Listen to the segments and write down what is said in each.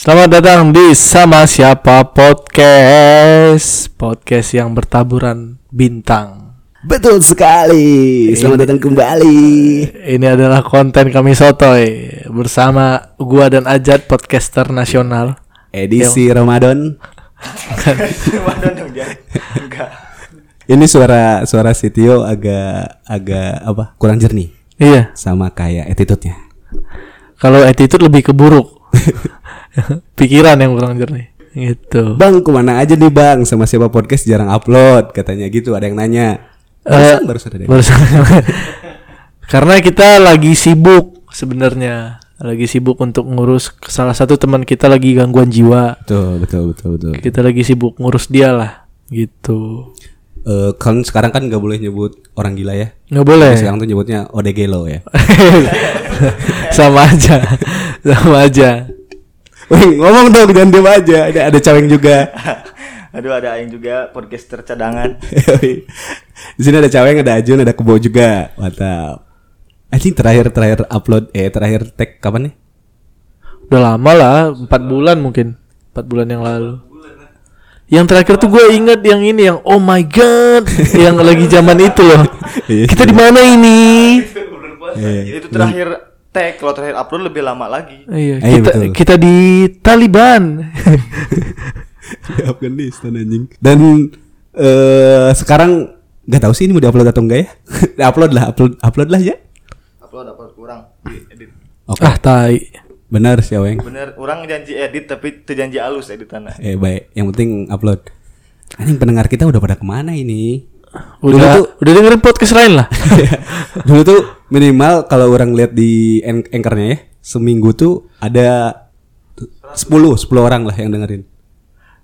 Selamat datang di Sama Siapa Podcast Podcast yang bertaburan bintang Betul sekali. Selamat datang kembali. Ini adalah konten kami sotoy Bersama gua dan Ajat podcaster nasional Edisi Ramadan. Ramadan dong Jan. Enggak. Ini suara suara si Tio agak agak apa? Kurang jernih Iya sama kayak attitude-nya. Kalau attitude lebih ke buruk Pikiran yang kurang jernih Gitu Bang, ke mana aja nih bang? Sama siapa podcast jarang upload katanya gitu. Ada yang nanya. Eh, Barusan, barusan ada yang Barusan- Karena kita lagi sibuk sebenarnya lagi sibuk untuk ngurus salah satu teman kita lagi gangguan jiwa Betul, betul, betul, betul. kita lagi sibuk ngurus dia lah gitu Eh, kan sekarang kan nggak boleh nyebut orang gila ya. nggak boleh Sekarang tuh nyebutnya odegelo ya. sama aja sama aja Wih, ngomong dong jangan diam aja. Ada ada caweng juga. Aduh ada aing juga podcaster cadangan. Di sini ada caweng, ada Ajun, ada Kebo juga. Mantap. Anjing terakhir terakhir upload eh terakhir tag kapan nih? udah lama lah empat bulan mungkin empat bulan yang lalu yang terakhir tuh gue inget yang ini yang oh my god yang lagi zaman itu loh Iya, kita di mana ini Iya. Itu terakhir tag kalau terakhir upload lebih lama lagi. Iya, Iya, kita betul. kita di Taliban. Di Afghanistan anjing. Dan eh sekarang nggak tahu sih ini mau diupload atau enggak ya? upload lah, upload upload lah ya. Upload upload kurang. Edit. Oke. ah, tai. Benar sih Aweng. Bener, orang janji edit tapi teu janji alus editannya. Eh baik, yang penting upload. Anjing pendengar kita udah pada ke mana ini? Udah Dulu tuh- udah dengerin podcast lain lah. Dulu tuh minimal kalau orang lihat di anchornya ya, seminggu tuh ada 10 10 orang lah yang dengerin.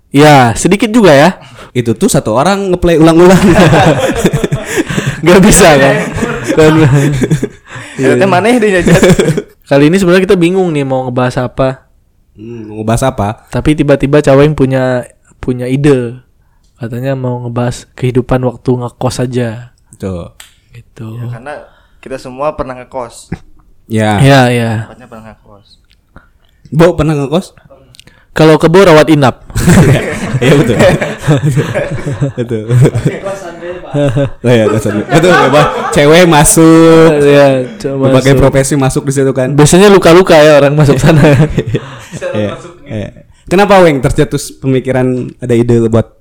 ya, sedikit juga ya. Itu tuh satu orang ngeplay ulang-ulang. Gak bisa kan. Dan Editnya mana ya dia Jan? kali ini sebenarnya kita bingung nih mau ngebahas apa. hmm, mau ngebahas apa? Tapi tiba-tiba Caweng punya punya ide. Katanya mau ngebahas kehidupan waktu ngekos aja. Tuh. Gitu. Karena kita semua pernah ngekos. Ya. Ya, ya. Tepatnya pernah ngekos. Bo pernah ngekos? Kalau kebo rawat inap. Iya betul. betul. Oh iya, kosan. Betul, apa? Cewek masuk, ya, coba. berbagai profesi masuk di situ kan. Biasanya luka-luka ya orang masuk sana. Iya, iya. Kenapa Weng tercetus pemikiran ada ide buat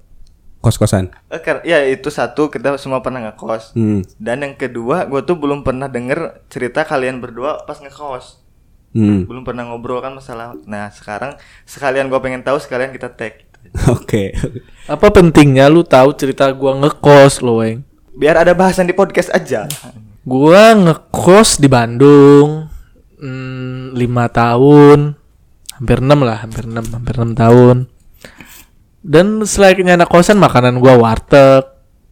kos-kosan? Eh, ya itu satu kita semua pernah ngekos. Hmm. Dan yang kedua, gue tuh belum pernah denger cerita kalian berdua pas ngekos. Hmm. Belum pernah ngobrol kan masalah. Nah sekarang sekalian gue pengen tahu sekalian kita tag. Oke. Apa pentingnya lu tahu cerita gua ngekos lo, Weng? Biar ada bahasan di podcast aja. Gua ngekos di Bandung hmm, lima tahun, hampir enam lah, hampir enam, hampir enam tahun. Dan selayaknya anak kosan makanan gua warteg,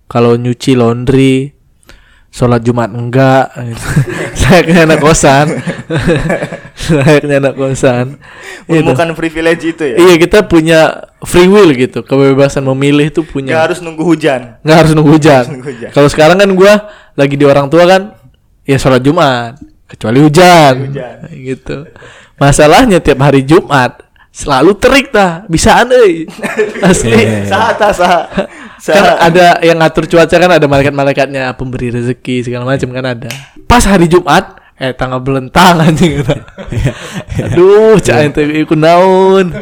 kalau nyuci laundry, sholat Jumat enggak, gitu. selayaknya anak kosan, selayaknya anak kosan. Gitu. Menemukan privilege itu ya. Iya kita punya free will gitu, kebebasan memilih tuh punya. Gak harus nunggu hujan. nggak harus nunggu hujan. hujan. Kalau sekarang kan gua lagi di orang tua kan ya sholat Jumat kecuali hujan, Hujan. gitu. Masalahnya tiap hari Jumat selalu terik dah bisa aneh asli Iya. Saat ah, saat. kan ada yang ngatur cuaca kan ada malaikat-malaikatnya pemberi rezeki segala macam kan ada pas hari Jumat eh tanggal belentang anjing gitu. aduh cah ente ikut naon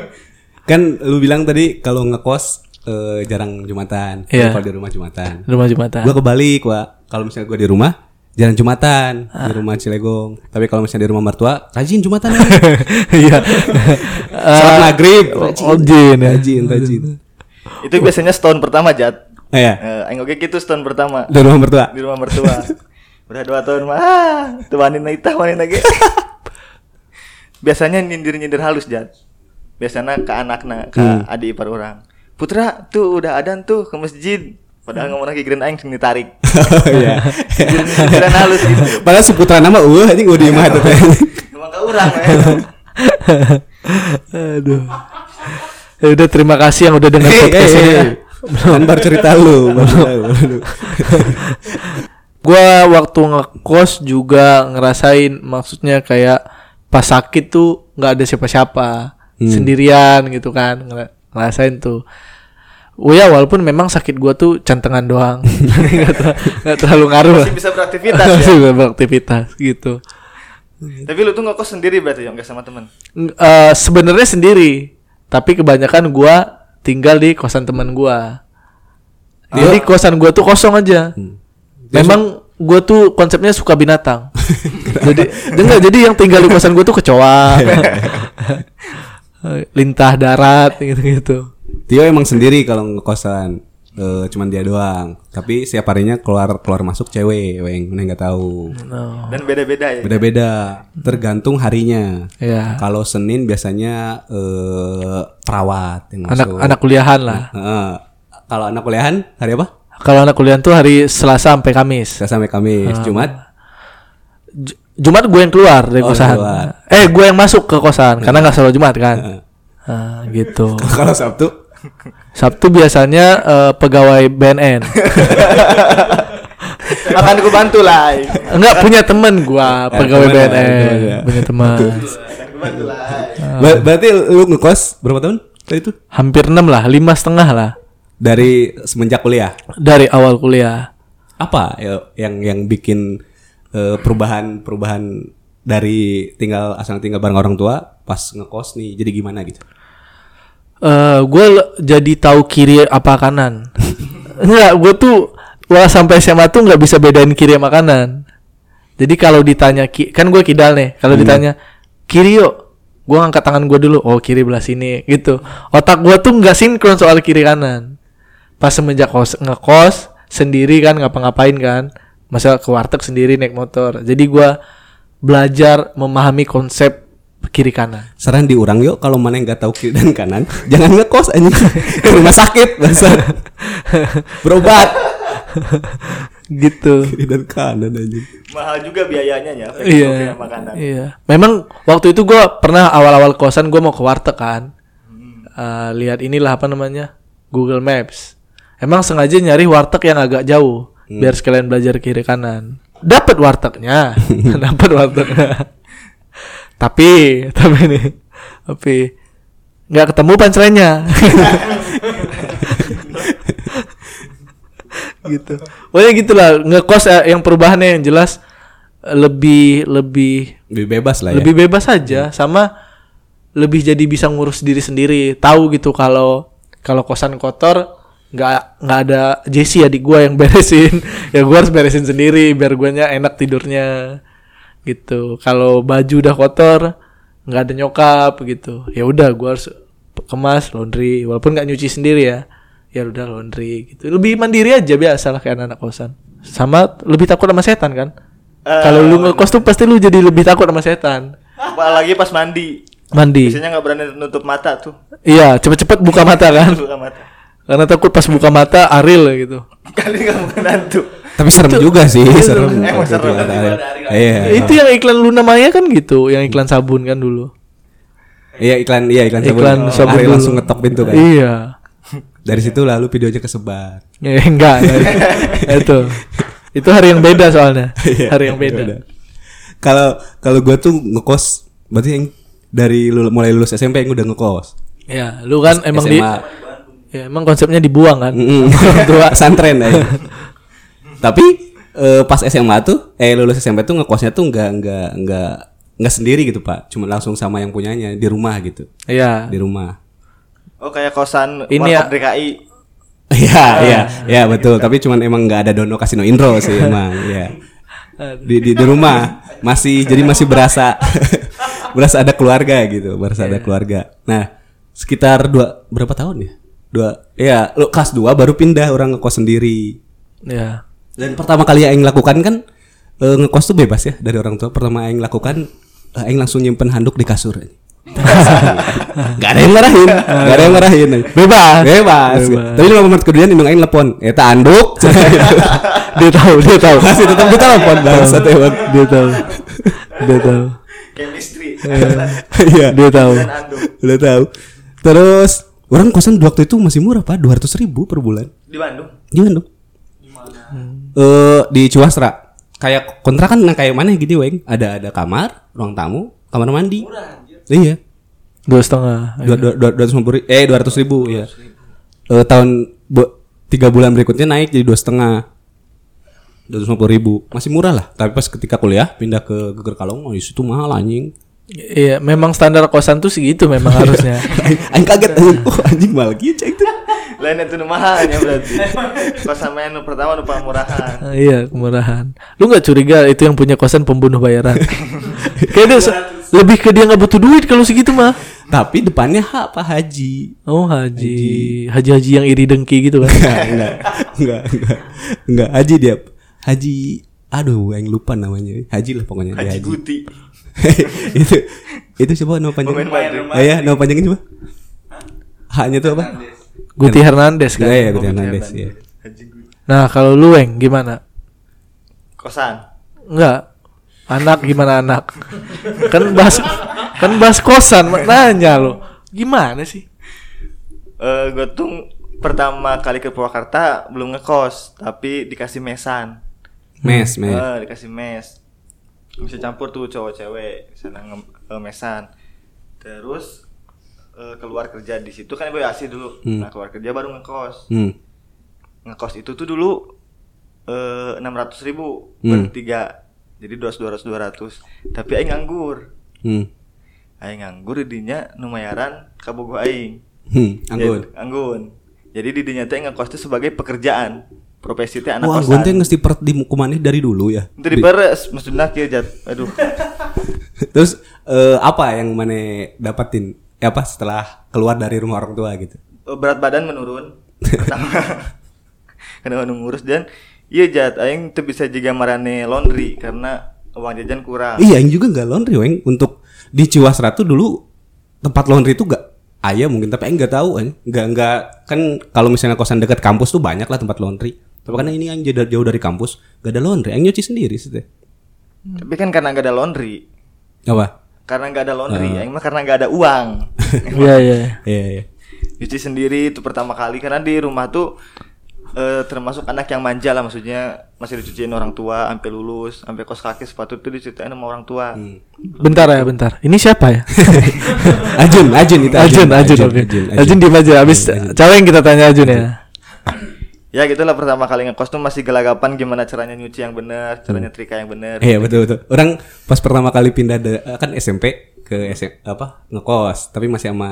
Kan lu bilang tadi kalau ngekos eh, jarang Jumatan. Iya. Kalau di rumah Jumatan. rumah Jumatan Gua kebalik, Wak. Kalau misalnya gua di rumah jarang Jumatan di rumah Cilegong. Tapi kalau misalnya di rumah mertua rajin Jumatan. ya. iya Salat maghrib oh, jin ya. Rajin, rajin. itu biasanya setahun pertama Jat. Oh, ya. Eh, aing oke gitu setahun pertama Di rumah mertua. di rumah mertua. Udah dua tahun mah ah, tuh wanita itah wanita ge. Biasanya nyindir-nyindir halus Jat. Biasanya ke anakna, ke Hmm. adik ipar orang. Putra tuh udah adan tuh ke masjid. Padahal ngomong lagi kirain aing sing ditarik. Oh iya. Halus gitu. Padahal si putra nama eueuh anjing udah di mah teh. Emang ke urang we. Aduh. Ya udah terima kasih yang udah dengar podcast ini. Kan baru cerita lu. Gua waktu ngekos juga ngerasain maksudnya kayak pas sakit tuh nggak ada siapa-siapa. sendirian gitu kan ngera- ngerasain tuh Oh ya walaupun memang sakit gua tuh cantengan doang. Nggak ter- nggak terlalu ngaruh. Lah Masih bisa beraktivitas ya. Masih bisa beraktivitas gitu. Tapi lu tuh ngekos sendiri berarti ya, nggak sama teman. Ng- eh, sebenarnya sendiri. Tapi kebanyakan gua tinggal di kosan teman gua. Jadi kosan gua tuh kosong aja. Memang gua tuh konsepnya suka binatang. Jadi enggak jadi yang tinggal di kosan gua tuh kecoa. Lintah darat gitu gitu Tio emang sendiri kalau ngekosan eh, cuman dia doang. Tapi setiap harinya keluar keluar masuk cewek, weng, mana nggak tahu. Dan beda-beda ya. Beda-beda, tergantung harinya. ya Kalau Senin biasanya eh, perawat yang anak masuk. anak kuliahan lah Heeh. kalau anak kuliahan hari apa? kalau anak kuliahan tuh hari Selasa sampai Kamis Saya sampai Kamis, Jumat. Ju- Jumat gue yang keluar dari Oh, kosan keluar. eh gue yang masuk ke kosan karena nggak selalu Jumat kan Ah, gitu kalau Sabtu Sabtu biasanya eh, pegawai BNN. Akan gue bantu lah. Enggak punya temen gua pegawai teman ya, teman BNN, ya. punya teman. Gue. Ber- berarti lu ngekos berapa tahun? Tadi itu Hampir enam lah, lima setengah lah dari semenjak kuliah. dari awal kuliah. Apa ya, yang yang bikin eh, perubahan perubahan dari tinggal asal tinggal bareng orang tua pas ngekos nih jadi gimana gitu? Eh gue jadi tahu kiri apa kanan. Enggak, gue tuh wah sampai SMA tuh nggak bisa bedain kiri sama kanan. Jadi kalau ditanya ki- kan gue kidal nih, kalau ditanya kiri yuk, gue ngangkat tangan gue dulu, oh kiri belah sini gitu. Otak gue tuh nggak sinkron soal kiri kanan. Pas semenjak kos ngekos sendiri kan ngapa-ngapain kan, masa ke warteg sendiri naik motor. Jadi gue belajar memahami konsep kiri kanan. Saran diurang yuk kalau mana yang nggak tahu kiri dan kanan, jangan ngekos anjing. Ke rumah sakit bahasa. Berobat gitu. kiri dan kanan anjing. Mahal juga biayanya ya. Iya. Oke, makanan. Iya. Memang waktu itu gua pernah awal-awal kosan gua mau ke warteg kan. Eh, lihat inilah apa namanya Google Maps. Emang sengaja nyari warteg yang agak jauh biar sekalian belajar kiri kanan. Dapat wartegnya, dapat wartegnya. Tapi tapi nih, tapi nggak ketemu pancelannya. gitu. Pokoknya gitulah ngekos eh, yang perubahannya yang jelas eh, lebih lebih Lebih bebas lah ya. lebih bebas aja sama lebih jadi bisa ngurus diri sendiri tahu gitu kalau kalau kosan kotor nggak nggak ada Jesse adik gua yang beresin ya gua harus beresin sendiri biar guanya enak tidurnya gitu. Kalau baju udah kotor nggak ada nyokap gitu. Ya udah gua harus kemas laundry. Walaupun nggak nyuci sendiri ya. Ya udah laundry gitu. Lebih mandiri aja biasa lah kayak anak kosan. Sama lebih takut sama setan kan? Eh, kalau lu ngekos tuh pasti lu jadi lebih takut sama setan. Apalagi pas mandi. mandi. Biasanya nggak berani nutup mata tuh. iya cepet-cepet buka mata kan? Buka mata. karena takut pas buka mata Aril gitu. Kali nggak bukan hantu. Tapi serem juga sih, serem. Emang serem. Iya. itu yang iklan Luna Maya kan gitu yang iklan sabun kan dulu Iya iklan iya iklan sabun. Iklan sabun dulu. langsung ngetok pintu kan. iya Dari situ lalu videonya kesebar. ya, enggak itu itu hari yang beda soalnya Iya, hari yang beda Kalau kalau gua tuh ngekos berarti yang dari lul- mulai lulus SMP yang udah ngekos. ya lu kan emang di SMA. ya emang konsepnya dibuang kan Mm-mm. Orang tua Pesantren ya. Tapi eh, pas SMA tuh eh lulus SMP tuh ngekosnya tuh nggak nggak nggak nggak sendiri gitu pak, cuma langsung sama yang punyanya di rumah gitu, iya di rumah. Oh kayak kosan Ini ya- DKI. Iya iya iya betul, tapi cuman emang nggak ada dono kasino indro sih emang, ya. Di, di di rumah masih jadi masih berasa berasa ada keluarga gitu, berasa ada keluarga. Nah sekitar dua berapa tahun ya? Dua, ya lu kelas dua baru pindah orang ngekos sendiri. ya Dan pertama kali yang lakukan kan eh, ngekos tuh bebas ya dari orang tua. Pertama yang lakukan eh, aing langsung nyimpen handuk di kasur. gak ada yang marahin, gak ada yang marahin. bebas Bebas. Bebas. Tapi lima menit kemudian indung aing telepon, eta anduk. dia tahu dia tahu Masih tetap di telepon bangsat emang. dia tahu dia tahu Chemistry. Iya. dia tahu. Udah tahu. Terus orang kosan waktu itu masih murah pak, dua ratus ribu per bulan. Di Bandung. Gimana dong? Eh di Ciwastra. Kayak kontrakan nah kayak mana gitu, Weng? Ada ada kamar, ruang tamu, kamar mandi. Iya. Dua setengah. dua dua dua ratus lima puluh eh dua ratus ribu ya Eh, tahun bu- tiga bulan berikutnya naik jadi dua setengah dua ratus lima puluh ribu masih murah lah tapi pas ketika kuliah pindah ke Geger Kalong oh itu mahal anjing Iya, memang standar kosan tuh segitu memang harusnya. Aing kaget anjing oh anjing mahal gitu Lain itu nu mahal ya berarti. Kosan main pertama nu murahan. Ah, iya, kemurahan. Lu nggak curiga itu yang punya kosan pembunuh bayaran? Kayaknya lebih ke dia nggak butuh duit kalau segitu mah. tapi depannya H Pak Haji Oh haji, haji-haji yang iri dengki gitu kan? enggak enggak enggak enggak Haji dia Haji aduh yang lupa namanya Haji lah pokoknya dia Haji Haji Guti. itu itu siapa nama panjangnya. Eh, ya nama panjangnya coba H-nya tuh apa Guti Hernandez kan? Enggak ya Guti Hernandez ya. Nah kalau lu Weng gimana? Kosan. Enggak. Anak gimana anak? kan bahas kan bahas kosan nanya lo. Gimana sih? Eh gue tuh pertama kali ke Purwakarta belum ngekos, tapi dikasih mesan. Mes mes Eh, dikasih mes. Bisa campur tuh cowok cewek sana nge- eh, mesan. Terus eh, keluar kerja di situ kan gue asli dulu. Hmm. Nah, keluar kerja baru ngekos. hmm. Ngekos itu tuh dulu eh, enam ratus ribu Hmm. bertiga. Jadi dua ratus dua ratus. Tapi aing nganggur. Hmm. Aing nganggur didinya numayaran kabogoh aing. Hmm. Anggun. Jadi, anggun. Jadi didinya teh ngekos teh sebagai pekerjaan. Profesi teh anak Wah, kosan. Anggun teh ngesti pert di dari dulu ya. Itu maksudnya kieu jat. Aduh. Terus eh, apa yang mana dapatin? Eh, apa setelah keluar dari rumah orang tua gitu? berat badan menurun pertama karena ngurus dan iya jat aing teu bisa juga marane laundry karena uang jajan kurang Iya, yang juga nggak laundry, weng. Untuk di Ciwasra tuh dulu tempat laundry itu nggak ayah mungkin, tapi aing nggak tahu, Aing. nggak nggak kan kalau misalnya kosan dekat kampus tuh banyak lah tempat laundry. Tapi karena ini yang jauh, jauh dari kampus, gak ada laundry, aing nyuci sendiri sih. teh. tapi kan karena gak ada laundry Apa? Karena gak ada laundry aing mah karena gak ada uang Iya iya. Iya, iya. nyuci sendiri itu pertama kali karena di rumah tuh eh, termasuk anak yang manja lah maksudnya masih dicuciin orang tua sampai lulus sampai kos kaki sepatu tuh diceritain sama orang tua Bentar ya bentar. Ini siapa ya? Ajun, Ajun itu Ajun, Ajun, oke. Ajun diem aja. Abis cara yang kita tanya Ajun ya. ya gitulah pertama kali ngekos tuh masih gelagapan gimana caranya nyuci yang benar caranya trika yang benar Iya betul betul. Orang pas pertama kali pindah de, kan SMP ke SM, apa ngekos, tapi masih sama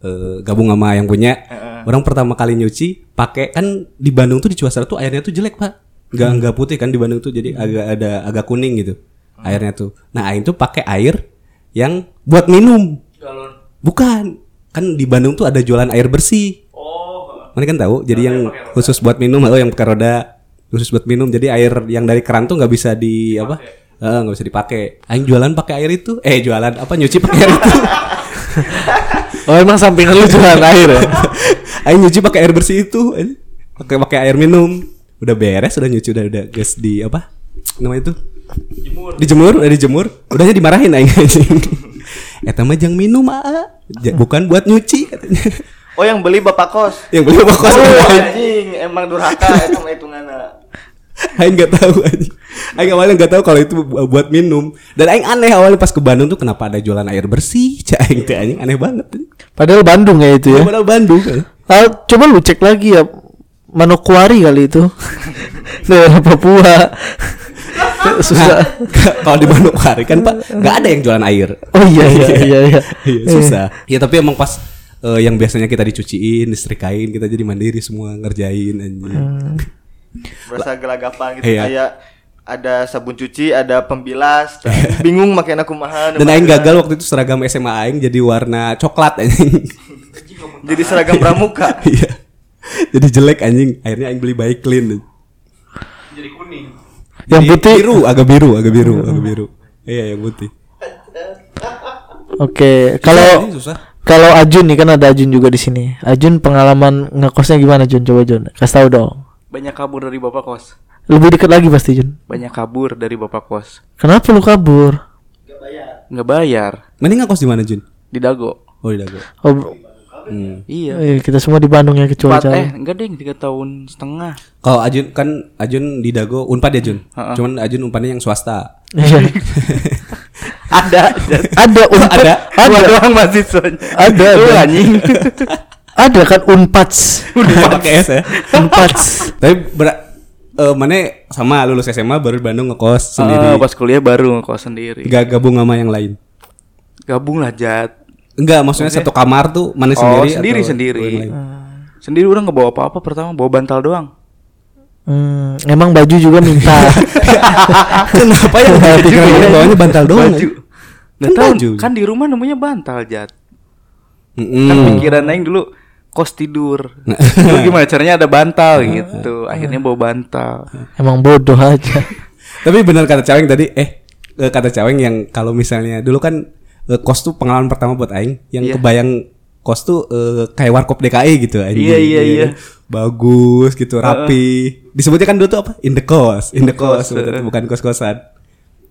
eh, gabung sama yang punya. Orang pertama kali nyuci pakai kan di Bandung tuh di Cuasara tuh airnya tuh jelek pak, nggak nggak putih kan di Bandung tuh jadi agak ada agak kuning gitu airnya tuh. Nah air tuh pakai air yang buat minum. Bukan, kan di Bandung tuh ada jualan air bersih. Mana kan tahu, jadi yang khusus buat minum, oh yang pakai roda khusus buat minum. Jadi air yang dari keran tuh nggak bisa di apa? Eh, nggak bisa dipakai. Aing jualan pakai air itu, eh jualan apa nyuci pakai air itu. Oh emang sampingan lu jualan air ya? Aing nyuci pakai air bersih itu, eh. pakai pakai air minum. Udah beres, udah nyuci udah udah gas di apa? Namanya itu? Dijemur, udah dijemur. Udahnya dimarahin aing anjing. Eta mah jang minum ah. Bukan buat nyuci katanya. Oh yang beli bapak kos yang beli apa kos? oh anjing emang durhaka itu mah hitunganna Aing nggak tahu Aing. Aing awalnya nggak tahu kalau itu bu- buat minum. Dan Aing aneh awalnya pas ke Bandung tuh kenapa ada jualan air bersih? Cak Aing teh anjing aneh banget. Padahal Bandung ya itu ya. Padahal Bandung. Ah, coba lu cek lagi ya Manokwari kali itu daerah Papua susah kalau di Bandung hari kan Pak nggak ada yang jualan air. oh iya iya iya iya Iya, susah. Ya tapi emang pas eh, yang biasanya kita dicuciin, disetrikain, kita jadi mandiri semua ngerjain anjing. berasa gelagapan gitu Iya. kayak ada sabun cuci ada pembilas bingung makin aku mahal Dan Aing gagal waktu itu seragam SMA Aing jadi warna coklat anjing. jadi seragam pramuka Iya. jadi jelek anjing. Akhirnya Aing beli baik clean. yang Jadi putih biru, agak biru, agak biru, agak biru. Iya, yang putih. oke kalau Ini susah. Kalau Ajun nih kan ada Ajun juga di sini Ajun pengalaman ngekosnya gimana Jun coba Jun kasih tahu dong Banyak kabur dari bapak kos. lebih dekat lagi pasti Jun Banyak kabur dari bapak kos. kenapa lu kabur Nggak bayar. Mending ngekos di mana, Jun? Di Dago. Oh, di Dago. oh, Hmm. Iya. Eh, kita semua di Bandung ya kecuali Empat, eh enggak deh tiga tahun setengah. Kalau Ajun kan Ajun di Dago Unpad ya Jun. Ha-ha. Cuman Ajun Unpadnya yang swasta. Iya. Ada. ada unpad Ada? Ada ada doang mahasiswanya. ada Lu ada. anjing. ada kan unpads Udah pakai S ya. unpads Tapi ber eh, mana sama lulus SMA baru di Bandung ngekos sendiri. pas kuliah baru ngekos sendiri. Gak gabung sama yang lain. Gabung lah Jat. Enggak, maksudnya satu kamar tuh mana Oh, sendiri sendiri atau sendiri. yang lain? Sendiri udah nggak bawa apa-apa pertama bawa bantal doang. Hmm, emang baju juga minta Kenapa ya Baju ya. bawanya bantal doang? Baju. Nggak Kan tahu, baju. kan di rumah namanya bantal Jat. Mm-mm. Kan pikiran aing dulu kos tidur. Dulu gimana caranya ada bantal gitu. Akhirnya bawa bantal. emang bodoh aja Tapi benar kata Caweng tadi eh eh, kata Caweng yang kalau misalnya dulu kan eh, kos tuh pengalaman pertama buat aing yang Iya. kebayang kos tuh eh, kayak warkop DKI gitu anjing. Iya, iya, iya. Bagus gitu, rapi. Disebutnya kan dulu tuh apa? In the cost, in the cost, cost, bukan, eh. bukan kos-kosan.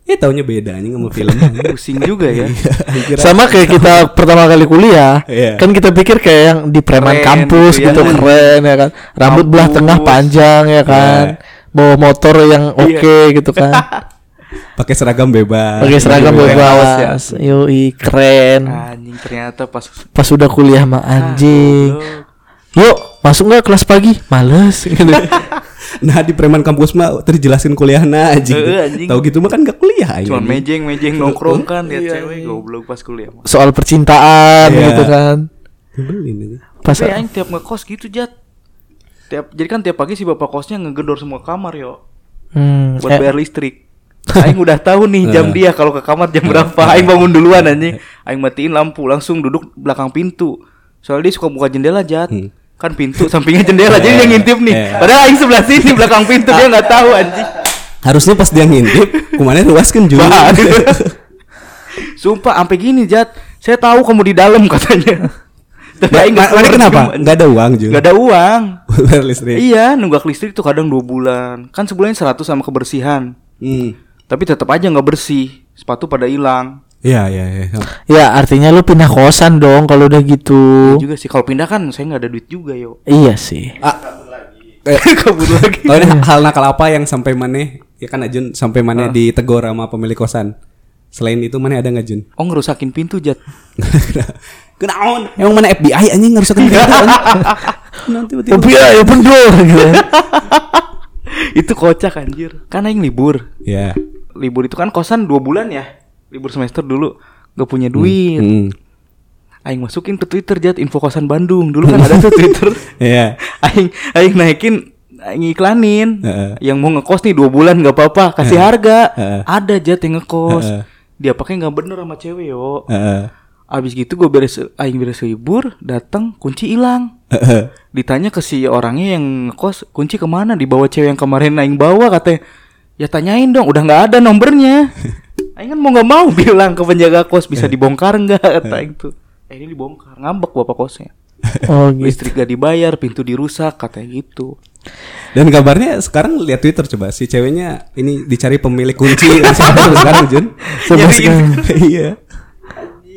Eh taunya beda anjing sama film. Pusing juga ya. Dikira- sama kayak kita pertama kali kuliah Iya. kan kita pikir kayak yang di preman Keren kampus gitu ya. gitu keren ya kan rambut belah Kampus. tengah panjang ya kan bawa motor yang oke gitu kan pakai seragam bebas. pakai seragam Baju bebas yoi keren Anjing ternyata pas pas udah kuliah mah anjing yuk masuk nggak kelas pagi males gitu. Nah di preman kampus mah terjelasin kuliahna anjing. Eh, anjing. Tahu gitu mah kan gak kuliah cuman anjing. mejeng mejeng nongkrong kan lihat Iya, cewek iya. goblok pas kuliah. soal percintaan Iya. gitu kan pas Tapi aing tiap ngekos gitu Jat. Tiap jadi kan tiap pagi si bapak kosnya ngegedor semua kamar yo hmm, buat eh, bayar listrik. Aing udah tahu nih jam dia kalau ke kamar jam berapa. Aing bangun duluan anjing. Aing matiin lampu langsung duduk belakang pintu. Soalnya dia suka buka jendela Jat. Hmm. Kan pintu sampingnya jendela jadi dia ngintip nih. Padahal aing sebelah sini belakang pintu dia nggak tahu anjing. Harusnya pas dia ngintip, ke mana luas kan juga. Sumpah sampai gini Jat. Saya tahu kamu di dalam katanya. Tapi Ma- nggak ma- mana kenapa? Nggak ada uang juga. Nggak ada uang. Listrik. Iya, nunggak listrik tuh kadang dua bulan. Kan sebulan 100 sama kebersihan. Hmm. Tapi tetap aja nggak bersih. Sepatu pada hilang. Iya, iya, iya. ya artinya lu pindah kosan dong kalau udah gitu Juga sih kalau pindah kan saya nggak ada duit juga yo. iya sih Ah, eh, Kabur lagi. oh, ini hal nakal apa yang sampai mana? Ya kan Ajun sampai mana ditegur sama pemilik kosan. Selain itu mana ada nggak Jun? Oh ngerusakin pintu Jat. Kenaon? Emang mana FBI anjing ngerusakin pintu anjing? Nanti tiba-tiba. tapi ya ya pendor gitu itu kocak anjir. Kan aing libur. Ya. Libur itu kan kosan dua bulan ya. Libur semester dulu gak punya duit. Hmm. Aing masukin ke Twitter Jat info kosan Bandung. Dulu kan ada tuh Twitter. Iya. aing aing naikin aing iklanin Heeh. yang mau ngekos nih dua bulan nggak apa-apa kasih harga Heeh. ada jat yang ngekos Heeh. dia pakai nggak bener sama cewek yo Heeh. abis gitu gue beres aing beres libur datang kunci hilang ditanya ke si orangnya yang ngekos kunci ke mana dibawa cewek yang kemarin aing bawa katanya ya tanyain dong udah nggak ada nomornya aing kan mau nggak mau bilang ke penjaga kos bisa dibongkar nggak kata aing tuh eh ini dibongkar ngambek bapak kosnya oh gitu listrik gak dibayar pintu dirusak katanya gitu Dan kabarnya sekarang lihat Twitter coba si ceweknya ini dicari pemilik kunci sampai sekarang Jun. Sampai Nyariin. sekarang. Iya.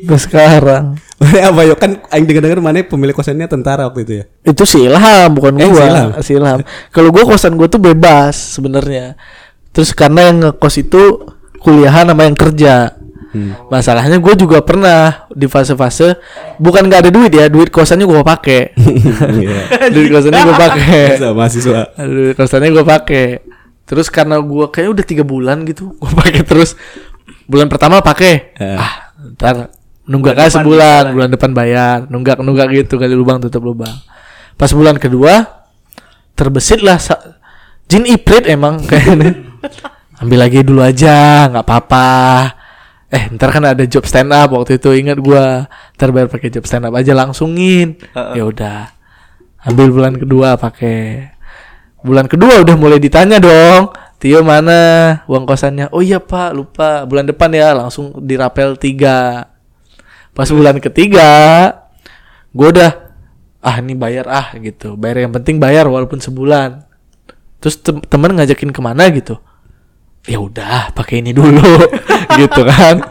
Sampai sekarang Mana apa yuk kan aing dengar-dengar mana pemilik kosannya tentara waktu itu ya. itu si Ilham bukan Eh, gua si Ilham. si Ilham kalau gua kosan gua tuh bebas sebenarnya terus karena yang ngekos itu kuliahan sama yang kerja. Masalahnya gue juga pernah di fase-fase bukan nggak ada duit ya duit kosannya gua pakai. Iya. duit kosannya gua pakai. Mahasiswa. duit kosannya gua pakai. Terus karena gua kayaknya udah tiga bulan gitu gua pakai terus. Bulan pertama pakai. Eh. ah ntar nunggak Bulan kan sebulan bulan depan bayar. Nunggak nunggak gitu kali lubang tutup lubang. Pas bulan kedua terbesit lah jin iprit emang. kayaknya ambil lagi dulu aja nggak apa-apa. Eh ntar kan ada job stand up waktu itu ingat gua. Ntar bayar pakai job stand up aja langsungin. Ya udah ambil bulan kedua pakai. Bulan kedua udah mulai ditanya dong Tio mana uang kosannya? Oh iya pak lupa. Bulan depan ya langsung dirapel tiga. Pas bulan ketiga gue udah ah ini bayar ah gitu. Bayar yang penting bayar walaupun sebulan. Terus tem- temen ngajakin ke mana gitu ya udah pakai ini dulu gitu kan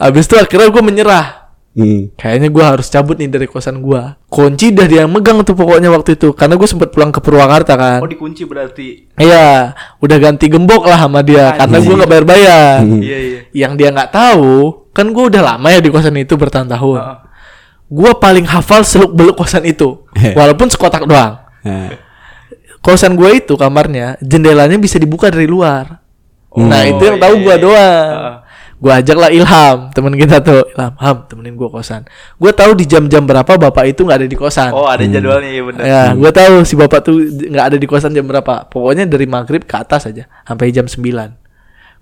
habis itu akhirnya gue menyerah Hmm. Kayaknya gua harus cabut nih dari kosan gua. Kunci dah dia yang megang tuh pokoknya waktu itu. Karena gue sempat pulang ke Purwakarta kan. Oh dikunci berarti. Iya, udah ganti gembok lah sama dia karena gua nggak bayar-bayar. Iya iya. Yang dia nggak tahu, kan gua udah lama ya di kosan itu bertahun-tahun. Heeh. Gua paling hafal seluk beluk kosan itu, walaupun sekotak doang. Kosan gua itu kamarnya jendelanya bisa dibuka dari luar. Nah itu yang iya, tahu gua iya. doang. Heeh. Gua ajaklah Ilham, temen kita tuh. Ilham, Ham, temenin gua kosan. Gua tahu di jam-jam berapa bapak itu nggak ada di kosan. Oh ada jadwalnya ya benar. Ya, gue tahu si bapak tuh nggak ada di kosan jam berapa. Pokoknya dari maghrib ke atas aja, sampai jam 9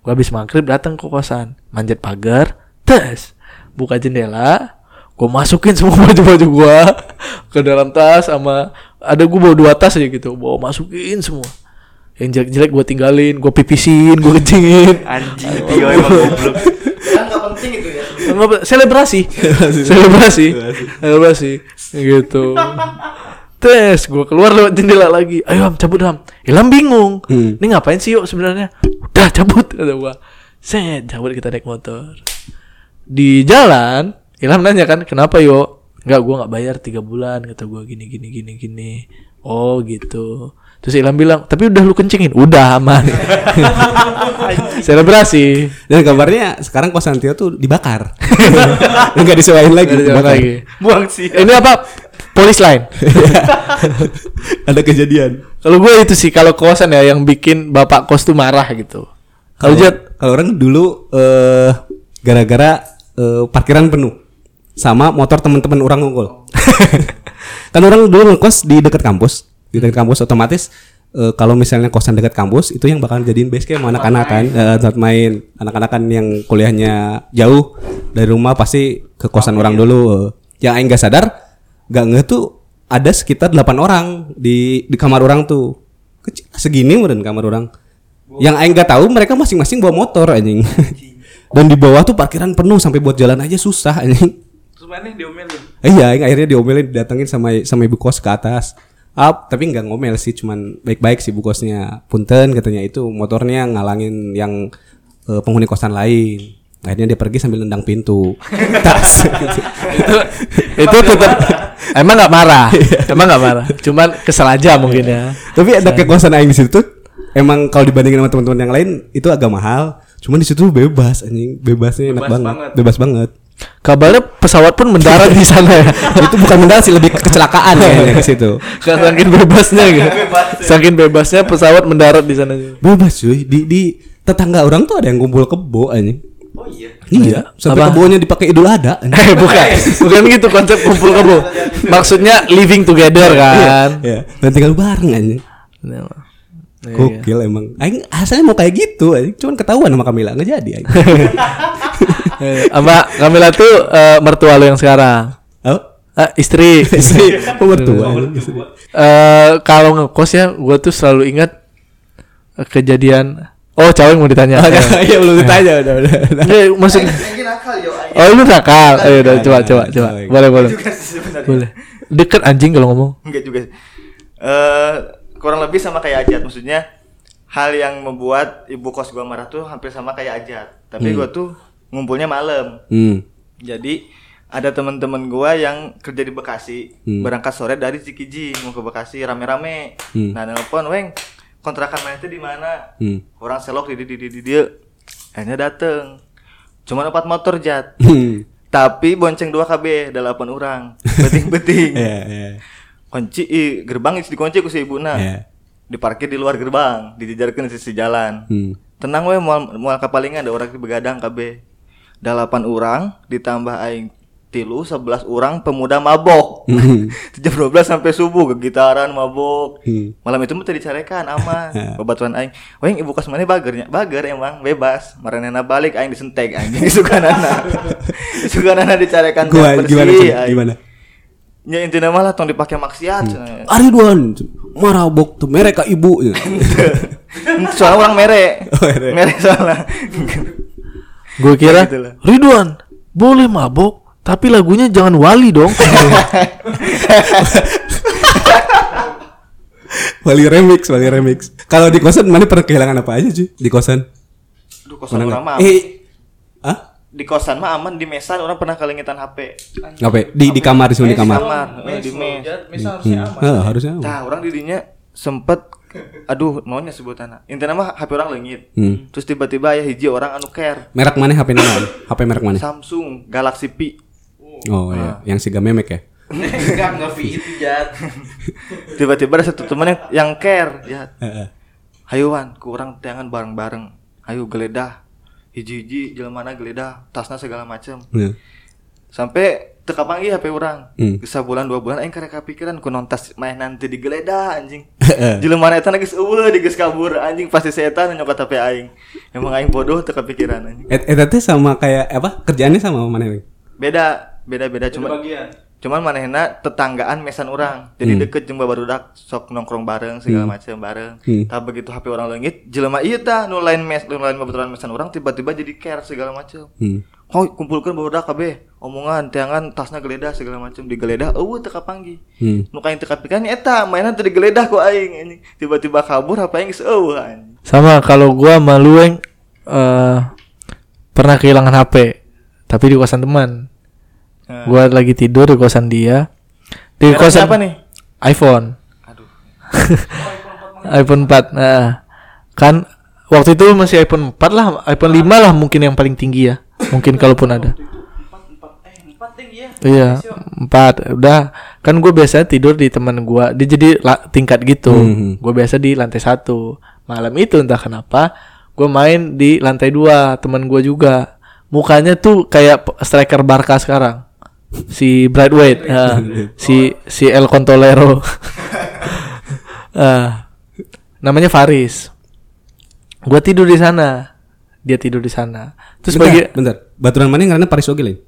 Gue habis maghrib datang ke kosan, manjat pagar, tes, buka jendela, gue masukin semua baju-baju gue ke dalam tas sama ada gue bawa dua tas aja gitu, bawa masukin semua. Yang jelek-jelek gue tinggalin, gue pipisin, gue kencingin. Anjing Tio emang goblok. Kan nggak penting itu ya. Selebrasi. Selebrasi. Selebrasi. Gitu. Tes gue keluar lewat jendela lagi. Ayo ham cabut ham Ilham bingung. Hmm. ini ngapain sih yuk sebenarnya? Udah cabut kata gue set cabut kita naik motor. Di jalan Ilham nanya kan kenapa yo nggak gue nggak bayar tiga bulan kata gue gini gini gini gini. Oh gitu terus Ilham bilang tapi udah lu kencingin udah aman selebrasi Dan kabarnya sekarang kosan Tio tuh dibakar. Enggak disewain lagi. Buang sih. ini apa polis lain Ada kejadian. kalau gue itu sih kalau kosan ya yang bikin bapak kos tuh marah gitu kalau Jat kalau orang dulu eh gara-gara eh, parkiran penuh sama motor teman-teman orang ngumpul. kan orang dulu ngekos di dekat kampus, di dekat kampus otomatis eh, kalau misalnya kosan dekat kampus itu yang bakal jadiin base camp anak-anak kan, tempat main. Anak-anak kan yang kuliahnya jauh dari rumah pasti ke kosan orang dulu. eh. Yang aing gak sadar, gak nge tuh ada sekitar 8 orang di di kamar orang tuh. Kecil segini meren kamar orang. Yang aing gak tahu mereka masing-masing bawa motor anjing. Dan di bawah tuh parkiran penuh sampai buat jalan aja susah anjing. Terus mana diomelin? Iya, aing akhirnya diomelin didatengin sama sama ibu kos ke atas. Up, tapi nggak ngomel sih, cuman baik-baik sih ibu kosnya. Punten katanya itu motornya ngalangin yang eh, penghuni kosan lain. Akhirnya dia pergi sambil nendang pintu. Tas. gitu. itu itu tetap emang nggak marah emang nggak marah cuman kesel aja mungkin ya tapi ada kekosan aing di situ tuh emang kalau dibandingin sama teman-teman yang lain itu agak mahal. Cuman di situ bebas anjing, bebasnya enak Bebas banget. banget. Bebas banget. Kabarnya pesawat pun mendarat di sana ya itu bukan mendarat sih lebih ke kecelakaan kayaknya ke situ. saking bebasnya gitu saking bebasnya pesawat mendarat di sana Bebas cuy. Di di tetangga orang tuh ada yang kumpul kebo anjing. Oh iya. Iya, sampai Apa? kebonya dipakai Idul Adha. anjing. eh bukan bukan gitu konsep kumpul kebo maksudnya living together kan Iya, dan tinggal bareng anjing. Iya. Gokil emang. Aing asalnya mau kayak gitu, anjing. cuman ketahuan sama Kamila nggak jadi anjing. Sama Kamila tuh eh, mertua lo yang sekarang. Oh, Ah, istri. Istri. Mertua. anjing. Eh kalau ngekos ya gue tuh selalu ingat kejadian. Oh cewek mau ditanya. Iya belum ditanya. Udah udah. maksud oh lu nakal? Ayo udah coba coba coba. boleh boleh. Boleh. Deket anjing kalau ngomong. Enggak juga sih. Eh kurang lebih sama kayak Ajat. Maksudnya hal yang membuat ibu kos gua marah tuh hampir sama kayak Ajat. Tapi gua tuh ngumpulnya malam. Hmm. Jadi ada teman-teman gua yang kerja di Bekasi, Hmm. berangkat sore dari Cikiji mau ke Bekasi rame-rame. Hmm. Nah, nelpon, "Weng, kontrakan mana itu di mana?" Hmm. Orang selok di di di di, di dia. Akhirnya dateng. Cuma empat motor jat. Hmm. Tapi bonceng 2 KB, 8 orang. Beting-beting. Iya, iya. kunci i, gerbang isi dikunci ku si ibuna Iya. diparkir di luar gerbang dijejarkan di sisi jalan Hmm. tenang we mual mual kapalingan ada orang di begadang KB delapan orang ditambah aing tilu 11 orang pemuda mabok Hmm. jam 12 sampai subuh kegitaran mabok Hmm. malam itu mah tadi carekan aman babatuan aing weng ibu kos mana bagernya bager emang bebas maranena balik aing disentek anjing isukanana isukanana dicarekan Gua bersih, gimana aing. gimana? Ya intinya malah tong dipakai maksiat. Hmm. Aridwan marabok tuh mereka ibu. Soalnya orang mere. Oh, mere soalnya. Gue kira Gitu lah. Ridwan boleh mabok tapi lagunya jangan wali dong Wali remix, wali remix. Kalau di kosan mana pernah kehilangan apa aja cuy? Di kosan? Duh kosan orang mah. Eh, ah? di kosan mah aman di mesan orang pernah kelingitan HP. Ngapain? Di di kamar di Di kamar. kamar, eh, di mes. Hmm. Eh, harusnya. aman. Nah, orang didinya sempet aduh maunya sebutan intinya mah HP orang leungit Hmm. terus tiba-tiba ya hiji orang anu care Merek mana HP naon? HP merek mana? Samsung Galaxy P Oh iya, yang si memek ya. Enggak, enggak fit jat. tiba-tiba ada satu teman yang yang care ya Heeh. hayuan kurang tangan bareng-bareng ayo geledah hiji-hiji jelema geledah tasna segala macam Iya. sampai teka panggil HP orang Hmm. bisa bulan dua bulan aing karek kepikiran ku nontas main nanti digeledah anjing Heeh. jelema eta geus eueuh di geus kabur anjing pasti setan nyokot HP aing emang aing bodoh teu kepikiran anjing Et eta teh sama kayak apa? Kerjaannya sama mana nih? beda beda beda cuma cuman manehna tetanggaan mesan orang jadi Hmm. deket jeung barudak sok nongkrong bareng segala macam bareng Hmm. tah begitu HP orang leungit jelema ieu tah nu lain mes nu lain babaturan mesan orang tiba-tiba jadi care segala macam Hmm. Oh, kumpulkan barudak kabeh omongan tiangan tasna geledah segala macam digeledah eueuh teu kapanggi Hmm. nu kain teu kapikiran eta mainan teu digeledah ku aing anjing tiba-tiba kabur geus eueuh anjing Sama kalau gua sama Lueng eh pernah kehilangan HP tapi di kosan teman. Nah. Gua lagi tidur di kosan dia. Di Mereknya kosan apa nih? iPhone. aduh iPhone 4. Nah, kan waktu itu masih iPhone 4 lah, iPhone 5 lah mungkin yang paling tinggi ya. Mungkin kalaupun ada. Iya, empat. Udah, kan gue biasa tidur di teman gua. Dia jadi la- tingkat gitu. Hmm. Gue biasa di lantai satu. Malam itu entah kenapa, gue main di lantai dua. Teman gua juga. Mukanya tuh kayak striker Barca sekarang. Si Brightweight, ya. si si El Contolero. Ah, namanya Faris. Gua tidur di sana. Dia tidur di sana. Terus bentar, bagi bentar. Baturan mana karena Paris oge lain?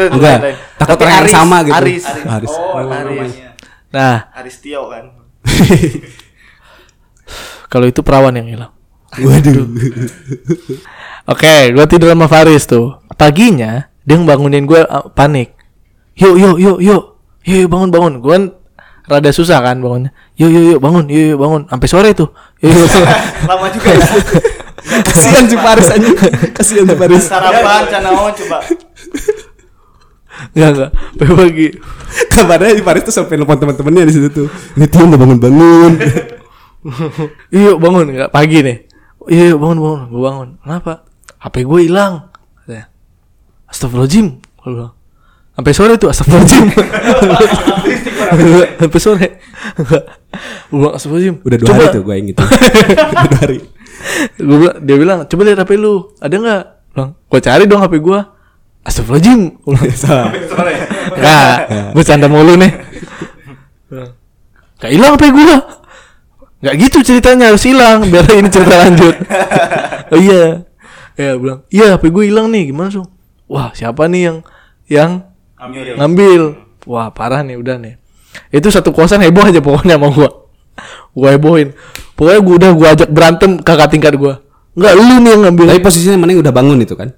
Enggak. Takut orang yang sama gitu. Aris Aris. oh Aris Nah, Aris Tio kan kalau itu perawan yang hilang. Waduh. Oke, gua tidur sama Faris tuh. Paginya dia ngebangunin gue panik. Yuk, yuk, yuk, yuk, yuk, yuk bangun, bangun. Gue kan rada susah kan bangunnya. Yuk, yuk, yuk, bangun, yuk, yuk, bangun. Sampai sore tuh. Yuk, yuk. lama juga ya Kasihan si Paris aja. Kasihan si Paris. sarapan canaon coba Enggak, enggak. Pagi. Kabarnya si Paris tuh sampai nelfon teman-temannya di situ tuh. Ini Tio udah bangun-bangun. Yuk, bangun. Enggak pagi nih. Yuk, bangun, bangun. Gue bangun. Kenapa? HP gue hilang. Katanya. Astagfirullahaladzim. Gue bilang. Sampai sore tuh astagfirullahaladzim. Sampai sore. Gue bilang astagfirullahaladzim. Udah dua Coba- hari tuh gue yang gitu. Udah dua hari. Gue bilang dia bilang coba lihat HP lu ada nggak? Bilang gue cari dong HP gue Astagfirullahaladzim. Gua bilang, Salah. Nggak bercanda mulu nih. Gak hilang HP gue Gak gitu ceritanya harus hilang biar ini cerita lanjut. Oh iya. Ya bilang iya HP gue hilang nih gimana song wah siapa nih yang yang ngambil wah parah nih udah nih. Itu satu kosan heboh aja pokoknya sama gua gua hebohin pokoknya gua udah gua ajak berantem kakak tingkat gua. Nggak lu nih yang ngambil. Tapi posisinya mana yang udah bangun itu kan?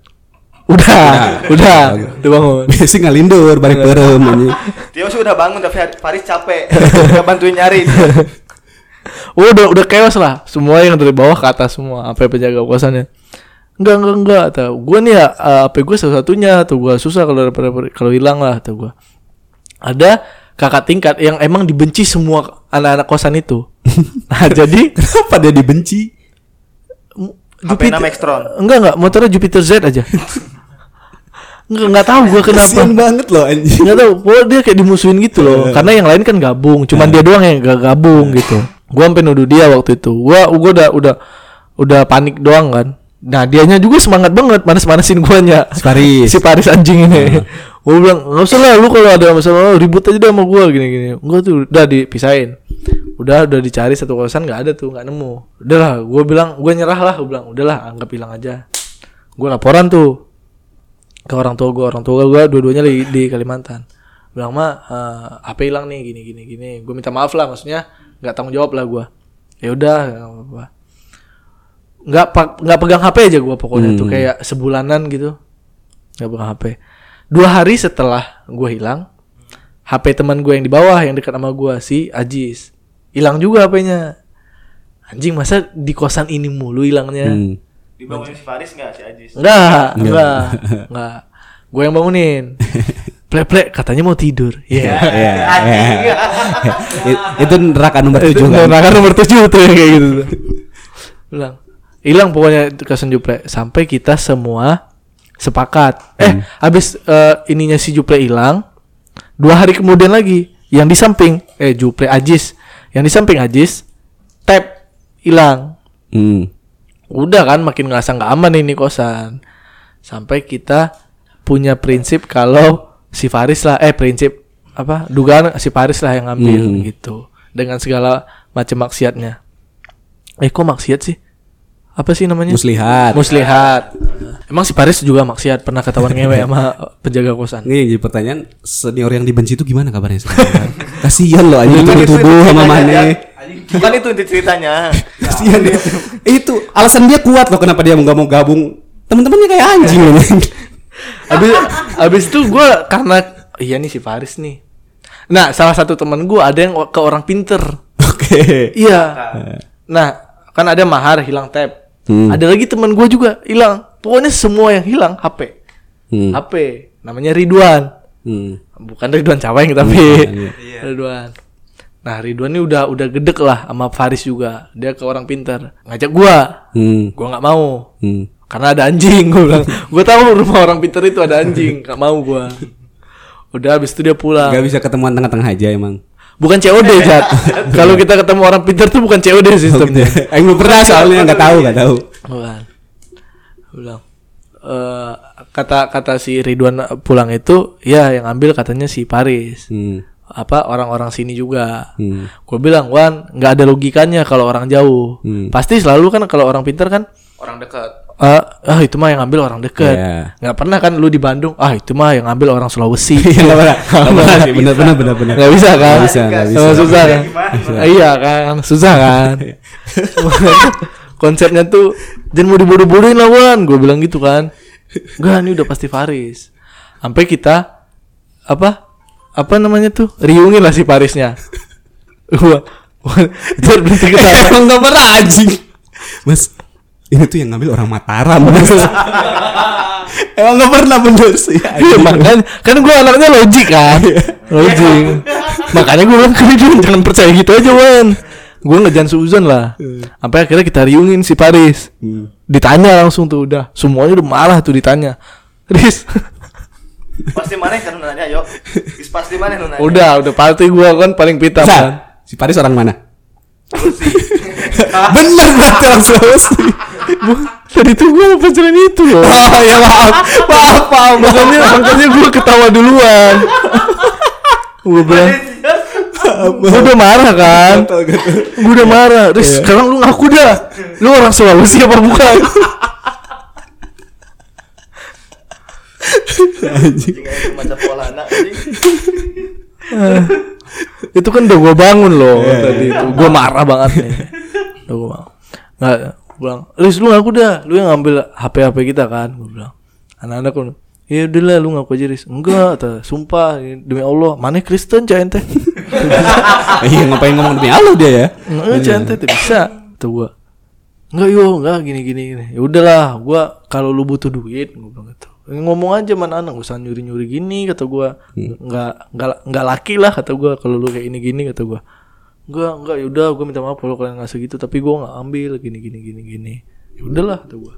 udah udah. udah. Bangun. Biasa ngalindur balik perem ini. Tio sih udah bangun tapi Faris capek. Gak bantuin nyari. Oh, udah udah chaos lah. Semua yang dari bawah ke atas semua apa penjaga kosannya. Enggak enggak enggak atau gua nih ya eh, HP gue satu satunya tuh gua susah kalau kalau hilang lah tuh gua. Ada kakak tingkat yang emang dibenci semua anak-anak kosan itu nah jadi Kenapa dia dibenci? Extron. enggak enggak motornya Jupiter Z aja enggak enggak tahu gua kenapa Kasian banget loh anjing. Nggak tahu, pokoknya dia kayak dimusuhin gitu loh. Karena yang lain kan gabung, cuman dia doang yang gak gabung gitu. Gua sampai nuduh dia waktu itu. Gua gua udah udah udah panik doang kan. Nah, dianya juga semangat banget manas-manasin guanya. Si Paris. Si Paris anjing ini. Gua bilang, "Enggak usah lah lu kalau ada masalah lu ribut aja deh sama gua gini-gini." Enggak tuh, udah dipisahin. Udah udah dicari satu kosan nggak ada tuh, nggak nemu. Udahlah, gua bilang, gua nyerah lah, gua bilang, udahlah anggap hilang aja. Gua laporan tuh ke orang tua gue orang tua gue dua-duanya di, di Kalimantan bilang mah eh, HP hilang nih gini gini gini gue minta maaf lah maksudnya nggak tanggung jawab lah gue ya udah nggak nggak nggak pegang HP aja gue pokoknya tuh Hmm. kayak sebulanan gitu nggak pegang HP dua hari setelah gue hilang HP teman gue yang di bawah yang dekat sama gue si Ajis hilang juga HP-nya anjing masa di kosan ini mulu hilangnya Hmm. Dibangunin si Faris enggak si Ajis? Enggak, enggak, enggak. Gue yang bangunin. Plek-plek katanya mau tidur. Iya. Iya, iya. It- Itu neraka nomor tujuh kan. neraka nomor tujuh tuh yang kayak gitu. tuh. Bilang, hilang pokoknya kesen Juple sampai kita semua sepakat. Eh, habis eh, ininya si Juple hilang, dua hari kemudian lagi yang di samping eh Juple Ajis, yang di samping Ajis tap hilang. Hmm. Udah kan makin ngerasa nggak aman ini kosan. Sampai kita punya prinsip kalau si Faris lah eh prinsip apa dugaan si Faris lah yang ngambil Hmm. gitu dengan segala macam maksiatnya. Eh kok maksiat sih? Apa sih namanya? Muslihat. Muslihat. Emang si Faris juga maksiat pernah ketahuan ngewe sama penjaga kosan. Nih jadi pertanyaan senior yang dibenci itu gimana kabarnya sekarang? Kasihan loh anjing itu dituduh sama Mane. Bukan itu inti ceritanya. Kasihan dia. itu alasan dia kuat loh kenapa dia nggak mau gabung. Temen-temennya kayak anjing loh. Habis habis itu gue karena iya nih si Faris nih. Nah, salah satu teman gue ada yang ke orang pinter. Oke. Iya. Nah, kan ada mahar hilang tab. Hmm. Ada lagi teman gue juga hilang. Pokoknya semua yang hilang HP. Hmm. HP namanya Ridwan. Hmm. Bukan Ridwan Caweng tapi iya. Ridwan. Nah, Ridwan ini udah udah gedek lah sama Faris juga. Dia ke orang pinter. Ngajak gua. Hmm. Gua nggak mau. Hmm. Karena ada anjing gue bilang. Gue tahu rumah orang pinter itu ada anjing. Gak mau gua. Udah habis itu dia pulang. Gak bisa ketemuan tengah-tengah aja emang. Bukan COD, Jat. Kalau kita ketemu orang pinter tuh bukan COD sistemnya. Eh belum pernah soalnya nggak tahu nggak tahu. Bukan. Bilang. eh, kata kata si Ridwan pulang itu ya yang ambil katanya si Paris. Hmm. Apa orang-orang sini juga. Hmm. Gue bilang, "Wan, nggak ada logikanya kalau orang jauh. Hmm. Pasti selalu kan kalau orang pinter kan orang dekat. Ah, ah itu mah yang ngambil orang dekat. Iya. Nggak pernah kan lu di Bandung, ah itu mah yang ngambil orang Sulawesi. Iya nggak pernah. Bener bener bener bener. Nggak bisa kan? Nggak bisa nggak bisa. Susah kan? Iya kan, susah kan? Konsepnya tuh jangan mau dibodoh-bodohin lawan, gue bilang gitu kan. Enggak, ini udah pasti Faris. Sampai kita apa? Apa namanya tuh? Riungin lah si Farisnya. Gua gua- Jar berhenti ketawa. Emang nggak pernah anjing. Mas, ini tuh yang ngambil orang Mataram. Emang nggak pernah bener sih. Iya makanya kan gue anaknya logik kan Logik Makanya gue bilang ke Ridwan Jangan percaya gitu aja Wan Gue ngejan suzon lah Sampai akhirnya kita riungin si Paris Ditanya langsung tuh udah Semuanya udah marah tuh ditanya Riz Pasti mana kan nanya, yuk. Is pasti mana nanya. Udah udah pasti gue kan paling pita kan si Paris orang mana? Bener berarti orang Sulawesi. Tadi tuh gue pacaran itu loh. Oh ya maaf, maaf, maaf. Makanya makanya gue ketawa duluan. Gue bilang Gue udah marah kan? Gue udah marah. Riz sekarang lu ngaku dah. Lu orang Sulawesi apa bukan? Macam pola anak itu kan udah gue bangun loh tadi itu. Gue marah banget nih. Udah gue bangun. Nggak gue bilang Riz lu ngaku dah. Lu yang ngambil HP HP kita kan. Gue bilang. Anak-anak gue ya udah lah lu ngaku aja Riz enggak kata, sumpah demi Allah. Mana Kristen cah ente? Iya ngapain ngomong demi Allah dia ya? enggak cah ente tuh bisa tuh gue enggak yo enggak gini gini gini. Ya udahlah gue kalau lu butuh duit gue bilang gitu. Ngomong aja mana anak usah nyuri nyuri gini kata gue nggak nggak nggak laki lah kata gue kalau lu kayak ini gini kata gue enggak enggak yaudah gue minta maaf kalau kalian nggak segitu tapi gue nggak ambil gini gini gini gini. Ya udahlah kata gue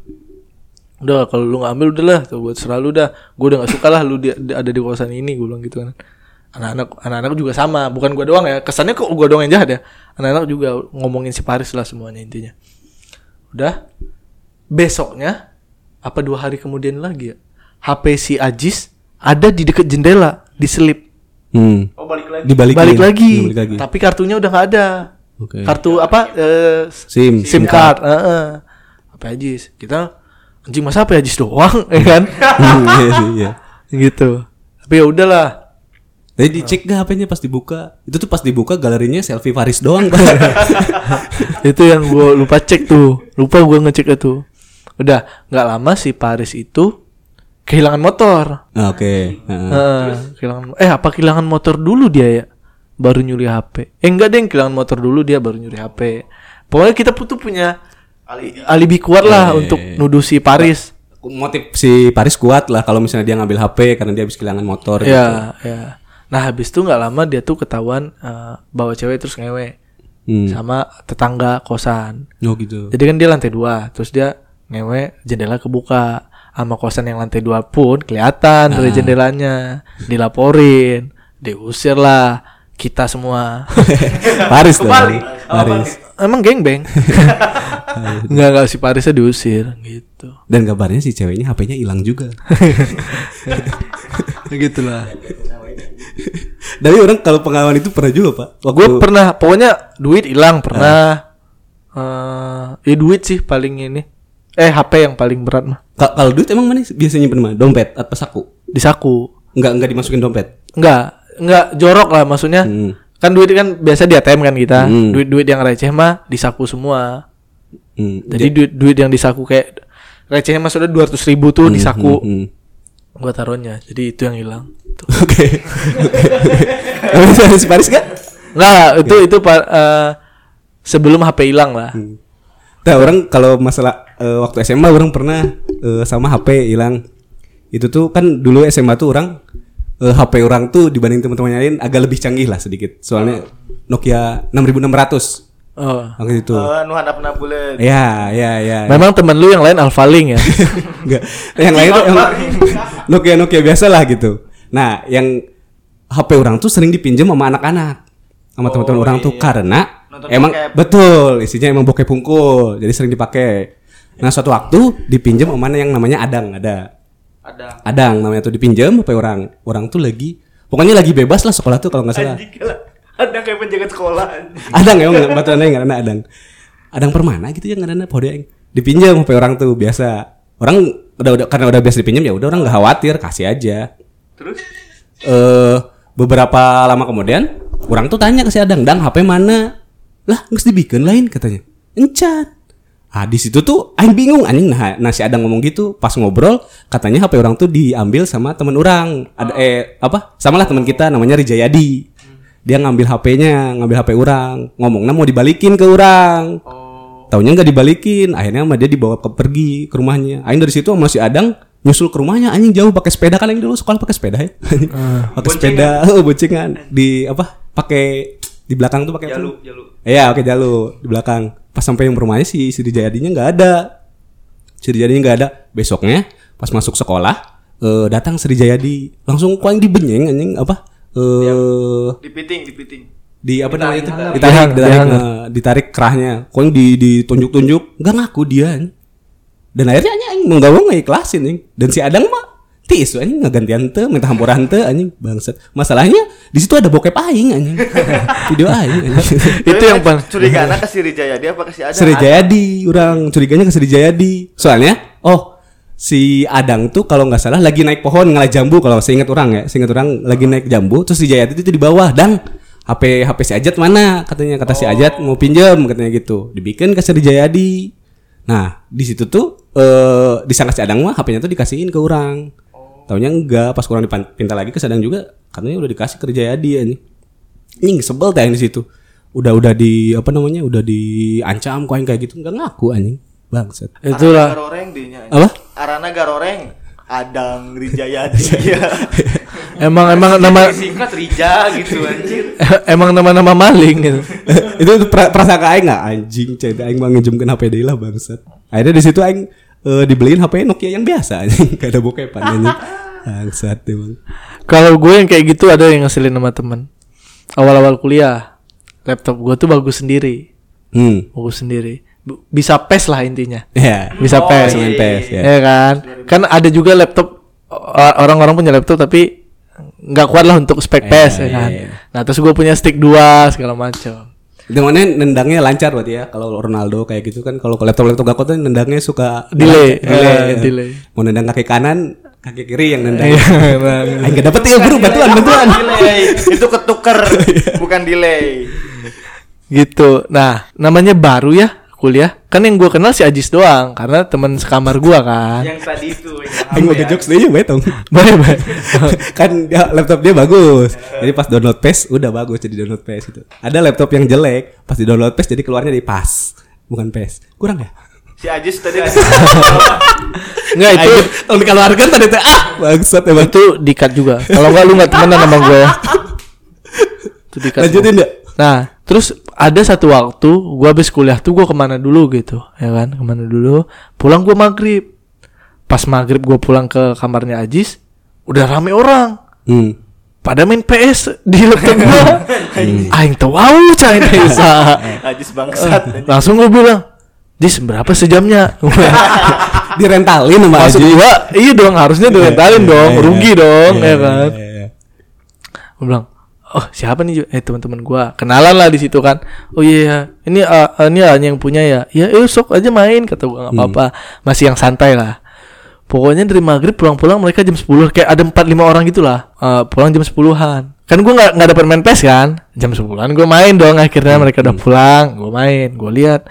udah kalau lu nggak ambil udahlah tuh buat selalu dah. Gue udah nggak suka lah lu di, di- ada di kawasan ini gue bilang gitu kan. Anak-anak anak-anak juga sama bukan gue doang ya. Kesannya kok gue doang yang jahat ya? Anak-anak juga ngomongin si Paris lah semuanya intinya. Udah besoknya apa dua hari kemudian lagi ya HP si Ajis ada di deket jendela diselip Hmm. Oh balik lagi. Dibalikin. balik lagi, Dibalik lagi. tapi kartunya udah nggak ada Oke. kartu apa eh, SIM. SIM card heeh. HP Ajis kita anjing masa HP Ajis doang ya kan iya iya. gitu tapi ya udahlah Tadi dicek gak HP-nya pas dibuka? Itu tuh pas dibuka galerinya selfie Faris doang, Pak. itu yang gue lupa cek tuh lupa gue ngecek itu udah nggak lama si Paris itu kehilangan motor Ah, Oke. Heeh. Heeh, kehilangan eh apa kehilangan motor dulu dia ya baru nyuri HP eh enggak deh kehilangan motor dulu dia baru nyuri HP pokoknya kita tuh punya Alibi. alibi kuat lah Eh. untuk nuduh si Paris. Motif si Paris kuat lah kalau misalnya dia ngambil HP karena dia habis kehilangan motor gitu. Ya, ya. Nah habis itu nggak lama dia tuh ketahuan eh, bawa cewek terus ngewe Hmm. sama tetangga kosan. Oh gitu. Jadi kan dia lantai dua, terus dia ngewe jendela kebuka, sama kosan yang lantai dua pun kelihatan dari jendelanya, dilaporin, diusir lah kita semua. Paris dong. Kebalik. Paris. Emang geng beng? Nggak nggak si Parisnya diusir gitu. Dan kabarnya si ceweknya HP-nya hilang juga. Gitulah. Dari orang kalau pengalaman itu pernah juga pak. Waktu Gue pernah, pokoknya duit hilang pernah. eh ya duit sih paling ini. Eh HP yang paling berat mah Ka- kalau duit emang mana biasanya mana? Dompet atau saku? di saku. Enggak enggak dimasukin dompet. Enggak, enggak jorok lah maksudnya. Hmm. Kan duit kan biasa di ATM kan kita. Hmm. Duit-duit yang receh mah di saku semua. Hmm. Jadi duit duit yang di saku kayak recehnya mah sudah 200 ribu tuh di saku. Hmm. Gua taruhnya. Jadi itu yang hilang. Oke. Oke. Paris gak? Nah, itu itu eh, sebelum HP hilang lah. Nah orang kalau masalah eh, waktu SMA orang pernah eh, sama HP hilang. Itu tuh kan dulu SMA tuh orang eh, HP orang tuh dibanding teman-teman lain agak lebih canggih lah sedikit. Soalnya Nokia 6600 Oh. waktu itu. Eh, nu handap na. Ya, ya, ya. Memang temen lu yang lain Alphaling ya. Enggak. Yang lain tuh yang Nokia Nokia biasa lah gitu. Nah, yang HP orang tuh sering dipinjam sama anak-anak. Sama teman-teman orang tuh karena Nonton emang bokep. betul isinya emang bokep pungkul. Jadi sering dipakai. Nah, suatu waktu dipinjam sama yang namanya Adang, ada. Ada. Adang namanya tuh dipinjam HP orang. Orang tuh lagi pokoknya lagi bebas lah sekolah tuh kalau nggak salah. Anjing lah. Ada kayak penjaga sekolah. Adang emang baturan yang karena Adang. Adang permana gitu ya karena pode yang dipinjam HP orang tuh biasa. Orang udah udah karena udah biasa dipinjam ya udah orang nggak khawatir kasih aja. Terus Eh beberapa lama kemudian orang tuh tanya ke si Adang, "Dang, HP mana?" Lah, nggak dibikin lain katanya. Encan. Ah di situ tuh aing bingung anjing. Nah, nah si Adang ngomong gitu pas ngobrol katanya HP orang tuh diambil sama temen orang. Ada eh apa? Samalah teman kita namanya Rijayadi. Dia ngambil HP-nya ngambil HP orang. Ngomongnya mau dibalikin ke orang. Taunya nggak dibalikin, akhirnya sama dia dibawa ke pergi ke rumahnya. Aing dari situ sama si Adang nyusul ke rumahnya, anjing. Jauh pakai sepeda kan aing dulu sekolah pakai sepeda ya. pakai sepeda, oh, boncengan. Di apa? Pakai di belakang tuh pakai Jalu, jalu. Iya, oke jalu di belakang. Pas sampai yang rumahnya si si Jayadinya nggak ada. Si Jayadinya nggak ada. Besoknya pas masuk sekolah eh, datang Sri Jayadi langsung kau yang dibenyeng anjing apa? Eh dipiting, dipiting. di apa namanya itu Ditarik. ditarik Dihang, ditarik, eh, ditarik kerahnya kok di ditunjuk-tunjuk nggak ngaku dia dan akhirnya anjing mau nggak mau ikhlasin anjing dan si Adang mah tis anjing ngegantian teu minta hampuran teu anjing bangsat. Masalahnya di situ ada bokep aing anjing. Video aing anjing. Itu yang paling curiga anak ke Sri Jayadi apa ke si Ada? Sri Jayadi orang curiganya ke Sri Jayadi. Soalnya oh si Adang tuh kalau nggak salah lagi naik pohon ngalah jambu kalau seingat orang ya. Seingat orang lagi naik jambu terus si Jayadi itu di bawah dan HP HP si Ajat mana? katanya kata si Ajat mau pinjam katanya gitu. Dibikin ke Sri Jayadi. Nah di situ tuh eh disangka si Adang mah HP-nya tuh dikasihin ke orang Taunya enggak pas kurang dipinta lagi ke Sadang juga katanya udah dikasih ke Jayadi ya nih ini sebel teh yang di situ udah udah di apa namanya udah diancam kau yang kayak gitu nggak ngaku anjing bangsat Arana itulah garoreng dinya. Apa? Arana garoreng. Adang Rijayadi. ya. emang emang nama Singkat Rija gitu anjir. emang nama-nama maling gitu. itu tuh pra, prasangka aing nggak anjing cek aing mau ngejemkeun HP deui lah bangsat akhirnya di situ aing eh, dibeliin HP Nokia yang biasa anjing gak ada bokepan anjing bangsat emang Kalau gue yang kayak gitu ada yang ngeselin sama temen. Awal-awal kuliah, laptop gue tuh bagus sendiri, hmm bagus sendiri. Bisa pes lah intinya. ya Bisa Oh, pes. iya, main iya, PES iya. ya Ya kan? Kan ada juga laptop orang-orang punya laptop tapi nggak kuat lah untuk spek Eh, PES ya iya, kan. iya. Nah, terus gue punya stick dua segala macam. Itu mana nendangnya lancar berarti ya kalau Ronaldo kayak gitu kan kalau laptop laptop gakot tuh nendangnya suka Delay, delay, ya. delay. mau nendang kaki kanan kaki kiri yang nendang Iya. Aing gak dapet ya guru bantuan bantuan delay. Itu ketuker, bukan delay. gitu. Nah, namanya baru ya kuliah. Kan yang gue kenal si Ajis doang karena teman sekamar gue kan. Yang tadi itu Aing mau ngejokes deh ya betong Baik, baik. kan dia, laptop dia bagus jadi pas download PES udah bagus jadi download PES itu ada laptop yang jelek pas di download PES jadi keluarnya di pas bukan PES kurang ya Si Ajis tadi Enggak itu tahun keluarga tadi teh ah bangsat emang. itu dikat juga. Kalau enggak lu enggak temenan sama gue. Itu dikat. Lanjutin enggak? Nah, terus ada satu waktu gua habis kuliah tuh gua ke mana dulu gitu, ya kan? Ke mana dulu? Pulang gua maghrib. Pas maghrib gua pulang ke kamarnya Ajis, udah rame orang. Hmm. Pada main PS di laptop gua. Aing tahu wow cai desa. Ajis bangsat. Langsung gua bilang, "Jis, berapa sejamnya?" Direntalin sama Maksud Aji. gua, iya dong harusnya direntalin Iya, dong, iya, rugi dong, iya, ya iya, kan? iya, iya. Gue bilang, oh siapa nih? Ju?" Eh teman-teman gua, kenalan lah di situ kan. Oh iya, iya. ini uh, uh, ini Anya yang punya ya. Ya, eh sok aja main kata gua nggak apa-apa. Masih yang santai lah. Pokoknya dari maghrib pulang-pulang mereka jam 10 kayak ada 4 5 orang gitu lah. Eh, pulang jam 10-an. Kan gua nggak nggak dapat main PES kan. Jam 10-an gua main dong akhirnya mereka udah pulang, gua main, gua lihat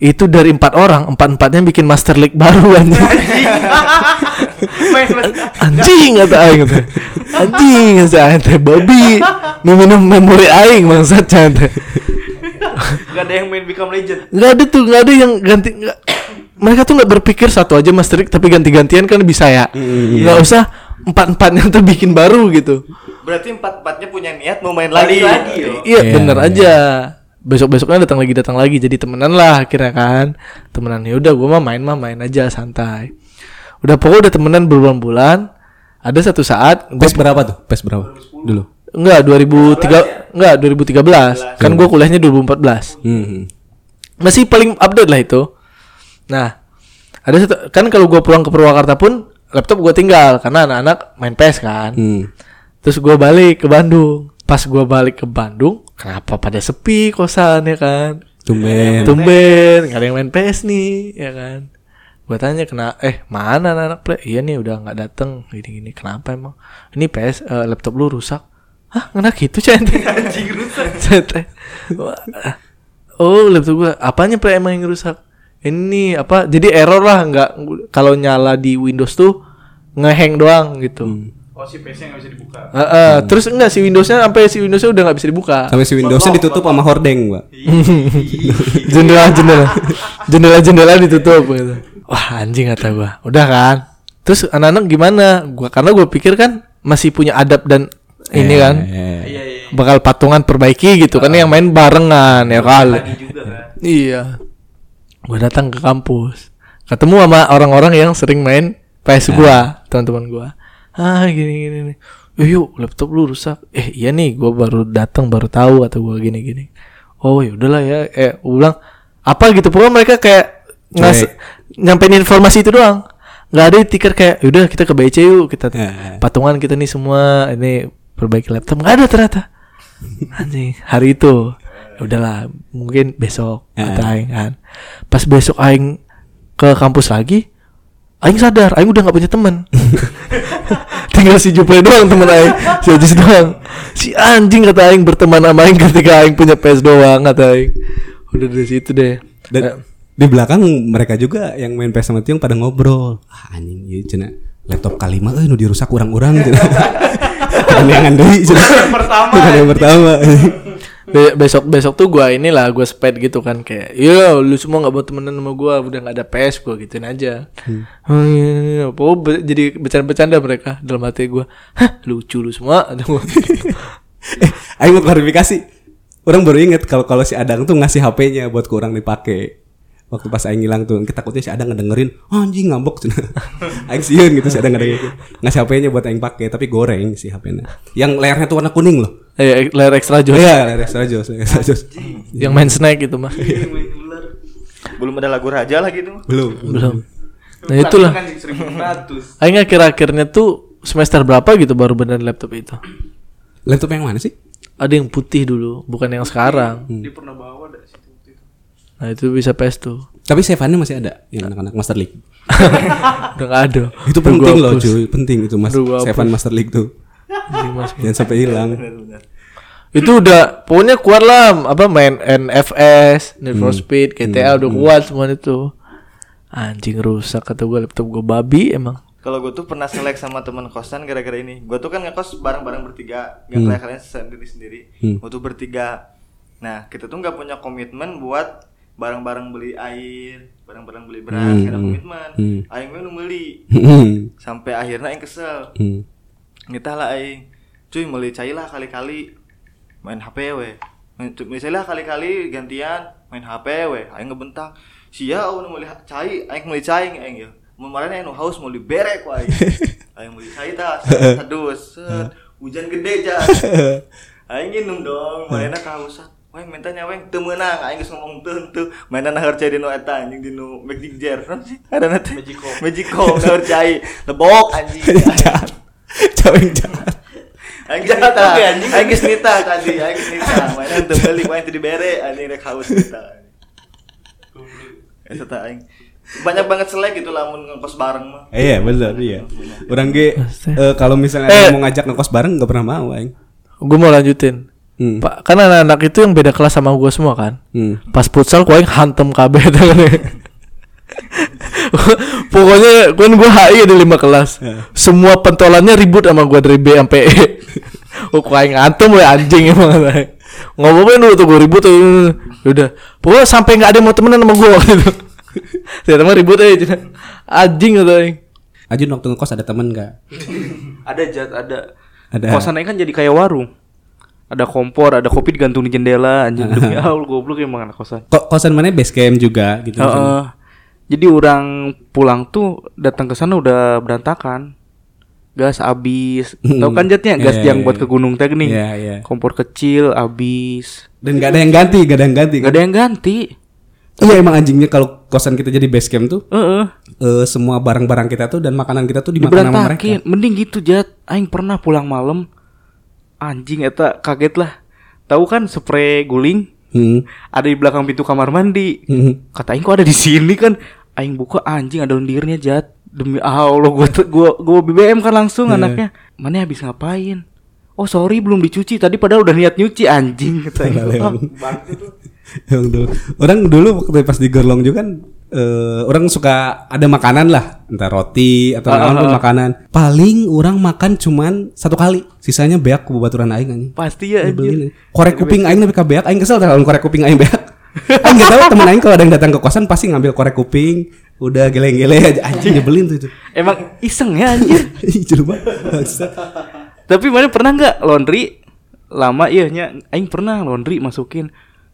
itu dari empat orang, empat-empatnya bikin Master League baru anjing. anjing kata aing kata. Anjing kata aing teh babi. Nu minum memori aing bangsat can teh. Gak ada yang main Become Legend. Enggak ada tuh, enggak ada yang ganti nggak mereka tuh nggak berpikir satu aja Master League tapi ganti-gantian kan bisa ya. Mm, Nggak usah empat-empatnya tuh bikin baru gitu. Berarti empat-empatnya punya niat mau main lagi. lagi, yo. Iya, Iya, bener iya. aja. Besok-besoknya datang lagi datang lagi jadi temenan lah akhirnya kan. Temenan ya udah gua mah main mah main aja santai. Udah pokoknya udah temenan berbulan-bulan. Ada satu saat gua PES berapa tuh? PES berapa? Dulu. enggak 2003 enggak 2013. Kan gua kuliahnya 2014. Hmm. Masih paling update lah itu. Nah, ada satu kan kalau gua pulang ke Purwakarta pun laptop gua tinggal karena anak-anak main PS kan. Hmm. Terus gua balik ke Bandung. Pas gua balik ke Bandung, kenapa pada sepi kosan ya kan? Tumben. Tumben, nggak ada yang main PS nih, ya kan? Gua tanya kena, eh mana anak-anak play? Iya nih udah nggak dateng, gini-gini. Kenapa emang? Ini PS eh, laptop lu rusak? Hah, kena gitu centeng? Anjing rusak. Centeng. Wah, Oh, laptop gua. Apanya play emang yang rusak? Ini apa? Jadi error lah, nggak kalau nyala di Windows tuh ngehang doang gitu. Oh si PC nggak bisa dibuka. Heeh, terus enggak si Windowsnya sampai si Windowsnya udah nggak bisa dibuka. Sampai si Windowsnya ditutup sama hordeng, Pak. jendela jendela jendela jendela ditutup gitu. Wah anjing kata gua. Udah kan. Terus anak-anak gimana? Gua karena gua pikir kan masih punya adab dan ini Iya, kan iya, iya. Iya iya. bakal patungan perbaiki gitu kan yang main barengan ya kali. Lagi juga kan. Iya. Gua datang ke kampus. Ketemu sama orang-orang yang sering main PS gua, teman-teman gua. Ah, gini gini nih. Eh, yuk, laptop lu rusak. Eh, iya nih, gua baru datang baru tahu atau gua gini gini. Oh, ya udahlah ya. Eh, gua bilang apa gitu. Pokoknya mereka kayak ngas nyampein informasi itu doang. Nggak ada tiker kayak, yaudah kita ke BC yuk, kita Ya. patungan kita nih semua ini perbaiki laptop. Nggak ada ternyata. Anjing, hari itu. Udahlah, mungkin besok Ya. kata aing kan. Pas besok aing ke kampus lagi, aing sadar aing udah nggak punya teman. Tinggal si Juple doang teman aing, si Ajis doang. Si anjing kata aing berteman sama aing ketika aing punya PS doang kata aing. Udah dari situ deh. Dan Eh, di belakang mereka juga yang main PS sama Tiong pada ngobrol. Ah, anjing ieu cenah laptop kalima euy nu dirusak. Aneh-aneh deui cenah. Yang pertama, Bukan yang pertama. Be- besok besok tuh gua inilah gua sped gitu kan kayak iya lu semua nggak mau temenan sama gua udah nggak ada PS gua gituin aja oh, iya, iya, iya. Oh, be- jadi bercanda-bercanda mereka dalam hati gua hah lucu lu semua ada eh, mau klarifikasi. Orang baru inget kalau kalau si Adang tuh ngasih HP-nya buat kurang dipakai. Waktu pas aing hilang tuh, kita takutnya si Adang ngedengerin, "Oh, anjing ngambek cenah. aing sieun gitu si Adang ngedengerin. Ngasih HP-nya buat aing pakai, tapi goreng si HP-nya. Yang layarnya tuh warna kuning loh. eh layar ekstra jos iya, layar extra jos, layar extra jos. yang main snack gitu mah main ular. Belum ada lagu raja lah gitu. Belum. belum nah itulah Kan 1600. Aing akhir-akhirnya tuh semester berapa gitu baru bener laptop itu Laptop yang mana sih? ada yang putih dulu bukan yang sekarang Dia pernah bawa dah situ waktu itu. Nah itu bisa PS tuh Tapi save-nya masih ada yang anak-anak Master League. udah nggak ada Itu Udah penting gua loh cuy, penting itu Mas. Save Master League tuh. Jangan sampai hilang. itu udah pokoknya kuat lah apa main NFS, Need for Hmm. Speed, GTA udah kuat semua itu. Anjing rusak kata gue laptop gue babi emang. Kalau gue tuh pernah selek sama teman kosan gara-gara ini. Gue tuh kan ngekos bareng-bareng bertiga, nggak kayak kalian sendiri-sendiri. Hmm. Gue tuh bertiga. Nah, kita tuh nggak punya komitmen buat barang-barang beli air barang-barang beli beras Hmm, kada hmm, komitmen. hmm. aing mah nu meuli Hmm. sampai akhirnya aing kesel. Hmm. Nitah lah aing. Cuy meuli cai lah kali-kali. Main HP we. Main- misalnya kali-kali gantian. Main HP we. Aing ngebentak. Sia oh nu meuli ha- cai. Aing meuli cai aing ya. Kemarin aing nu haus mau diberek ku aing. Aing meuli cai tah sadus set hujan gede jas aing nginum dong. Mainan kehausan Weng mintanya weng teu meunang aing geus ngomong teu teu mainan naheur cai dinu eta anjing dinu Magic Jar naon sih ada nanti Magico Magico naheur cai lebok anjing Jahat. Cawing jahat. Aing geus nita, aing geus nita tadi, aing geus nita. Mainan teu meuli ku aing teu dibere, anjing rek haus nita. Eta teh aing. Banyak banget selek gitu lamun ngekos bareng mah. Eh, iya bener iya. Orang ge eh, kalau misalnya Eh. mau ngajak ngekos bareng nggak pernah mau aing. Gue mau lanjutin. Hmm. Pak, kan anak-anak itu yang beda kelas sama gue semua kan. Hmm. Pas futsal gue yang hantem kabeh kan. Pokoknya kan gue HI ada lima kelas. Semua pentolannya ribut sama gue dari B sampai E. Oh, kok aing ngantem we anjing emang. Ngomongin dulu tuh gue ribut tuh. Udah. Pokoknya sampai nggak ada yang mau temenan sama gue waktu itu. Ternyata mah ribut aja. Cina. Anjing gitu aing. Ajun waktu ngekos ada temen nggak? Ada jat ada. Ada. Kosan Aing kan jadi kayak warung. Ada kompor, ada kopi digantung di jendela anjing demi Allah goblok emang anak kosan. Kok kosan mana base camp juga gitu. Heeh. Jadi orang pulang tuh datang ke sana udah berantakan. Gas habis. Tahu kan jatnya gas Iya, yang iya, buat ke iya. gunung teknik. Iya, iya. Kompor kecil habis. Dan nggak ada yang ganti, nggak ada yang ganti. Gak Kan? ada yang ganti. Iya emang anjingnya kalau kosan kita jadi base camp tuh Heeh. eh, semua barang-barang kita tuh dan makanan kita tuh dimakan sama mereka. Mending gitu jat. Aing pernah pulang malam. Anjing eta kaget lah. Tahu kan spray guling Hmm. ada di belakang pintu kamar mandi. Hmm. Kata Aing kok ada di sini kan. Aing buka anjing ada lendirnya jat. Demi Allah gua gua gua BBM kan langsung Iya. anaknya. Mana habis ngapain? Oh sorry belum dicuci tadi padahal udah niat nyuci anjing kata Aing. Dulu. Orang dulu waktu pas di Gerlong juga kan eh, orang suka ada makanan lah, entah roti atau ah, pun ah. makanan. Paling orang makan cuman satu kali, sisanya beak ku baturan aing anjing. Pasti ya anjing. Korek kuping aing tapi ka beak, aing kesel tah lamun korek kuping aing beak. aing enggak tahu temen aing kalau ada yang datang ke kosan pasti ngambil korek kuping, udah geleng-geleng aja anjing nyebelin tuh itu. Emang iseng ya anjir. Jelema. Tapi mana pernah nggak laundry lama iya nya aing pernah laundry masukin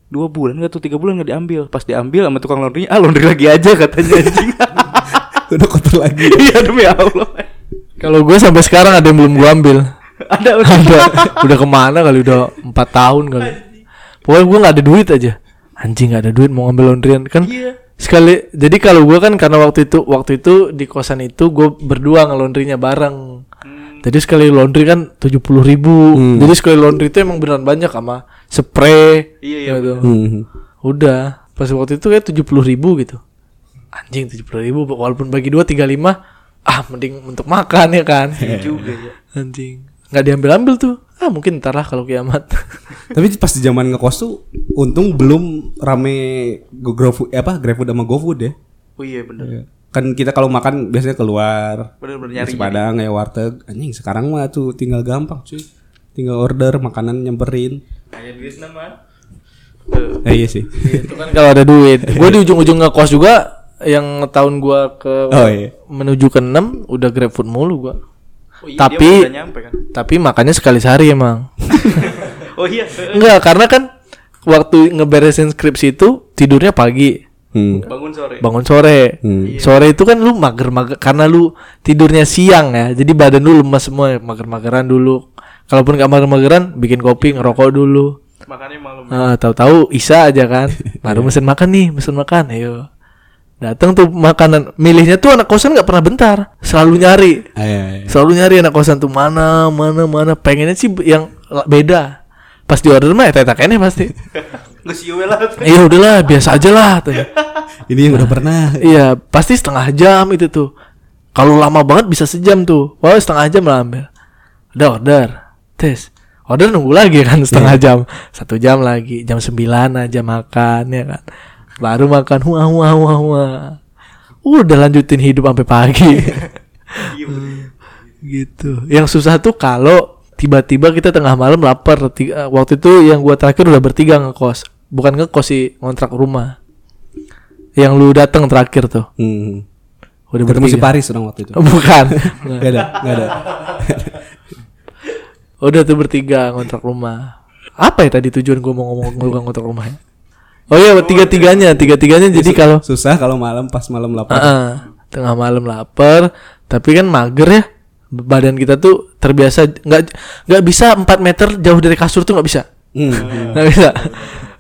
dua bulan nggak tuh? Tiga bulan nggak diambil. Pas diambil sama tukang laundry ah laundry lagi aja katanya anjing. Udah kotor lagi. iya demi Allah. Kalau gue sampai sekarang ada yang belum gue ambil. ada ada. udah ke mana kali? Udah empat tahun kali. Pokoknya gue nggak ada duit aja. Anjing nggak ada duit mau ngambil laundryan. Kan Iya. sekali jadi kalau gue kan karena waktu itu waktu itu di kosan itu gue berdua ngelondrinya bareng. Jadi sekali laundry kan tujuh puluh ribu. Jadi sekali laundry itu emang beneran banyak sama spray. Iya, iya, gitu. Hmm. udah. Pas waktu itu kayak tujuh puluh ribu gitu. Anjing tujuh puluh ribu. Walaupun bagi dua tiga lima ah mending untuk makan ya kan? Juga ya. Anjing. Nggak diambil ambil tuh. Ah mungkin ntar lah kalau kiamat. Tapi pas di zaman ngekos tuh untung belum rame go- GoFood eh, apa GrabFood sama GoFood ya. oh iya bener Kan kita kalau makan biasanya keluar. Bener-bener nyari padang ya warteg. Anjing sekarang mah tuh tinggal gampang cuy. Tinggal order makanan nyamperin. Kayak duit nama. Eh, iya sih. itu kan kalau ada duit gue di ujung-ujung ngekos juga yang tahun gua ke Oh, iya. menuju ke 6 udah GrabFood mulu gua oh, iya, Tapi- nyampe kan tapi makannya sekali sehari emang oh iya enggak karena kan waktu ngeberesin skripsi itu tidurnya pagi Hmm. bangun sore bangun sore Hmm. sore itu kan lu mager-mager karena lu tidurnya siang ya jadi badan lu lemas semua mager-mageran dulu kalaupun gak mager-mageran bikin kopi ngerokok dulu makannya malam Ah, tahu-tahu Isa aja kan. Baru mesen makan nih, mesen makan. Ayo. Datang tuh makanan. Milihnya tuh anak kosan nggak pernah bentar. Selalu nyari. Ah, iya, iya. Selalu nyari anak kosan tuh mana, mana, mana. Pengennya sih yang la- beda. Pas di order mah eta kene pasti. nggak Iya udahlah, biasa aja lah. katanya. Ini yang udah pernah. Iya, pasti setengah jam itu tuh. Kalau lama banget bisa sejam tuh. Wah, setengah jam lah ambil. Udah order. Tes. Order nunggu lagi kan setengah jam. Satu jam lagi. Jam 9 aja makan ya kan. Baru makan wah wah wah wah. Udah lanjutin hidup sampai pagi. gitu. Yang susah tuh kalau tiba-tiba kita tengah malam lapar. Tiga- waktu itu yang gua terakhir udah bertiga ngekos. Bukan ngekos sih, ngontrak rumah. Yang lu datang terakhir tuh. Hmm. Udah Ketemu si bertiga. Paris orang waktu itu. Bukan. Gak ada, gak ada. Udah tuh bertiga ngontrak rumah. Apa ya tadi tujuan gua mau ngomong gua ngontrak rumah ya? Oh iya, tiga-tiganya, tiga-tiganya jadi kalau Susah kalau malam pas malam lapar. Heeh, tengah malam lapar, tapi kan mager ya. Badan kita tuh terbiasa nggak nggak bisa 4 meter jauh dari kasur tuh nggak bisa. Hmm. Nggak bisa.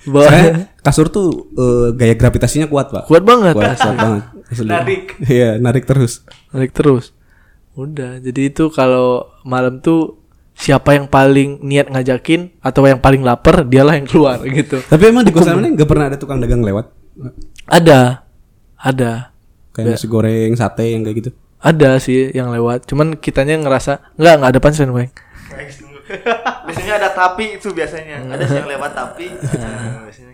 Soalnya kasur tuh eh, gaya gravitasinya kuat, Pak. kuat banget. Kuat, kuat banget. Asli. Narik. Iya, narik terus. Naik terus. Udah, jadi itu kalau malam tuh siapa yang paling niat ngajakin atau yang paling lapar dialah yang keluar gitu. Tapi emang di kosan mana nggak pernah ada tukang dagang lewat? Ada. Ada. Kayak nasi goreng, sate yang kayak gitu. Ada sih yang lewat. Cuman kitanya ngerasa nggak nggak ada punchline, Weng. biasanya ada tapi itu biasanya. Ada sih yang lewat tapi. Nah, biasanya.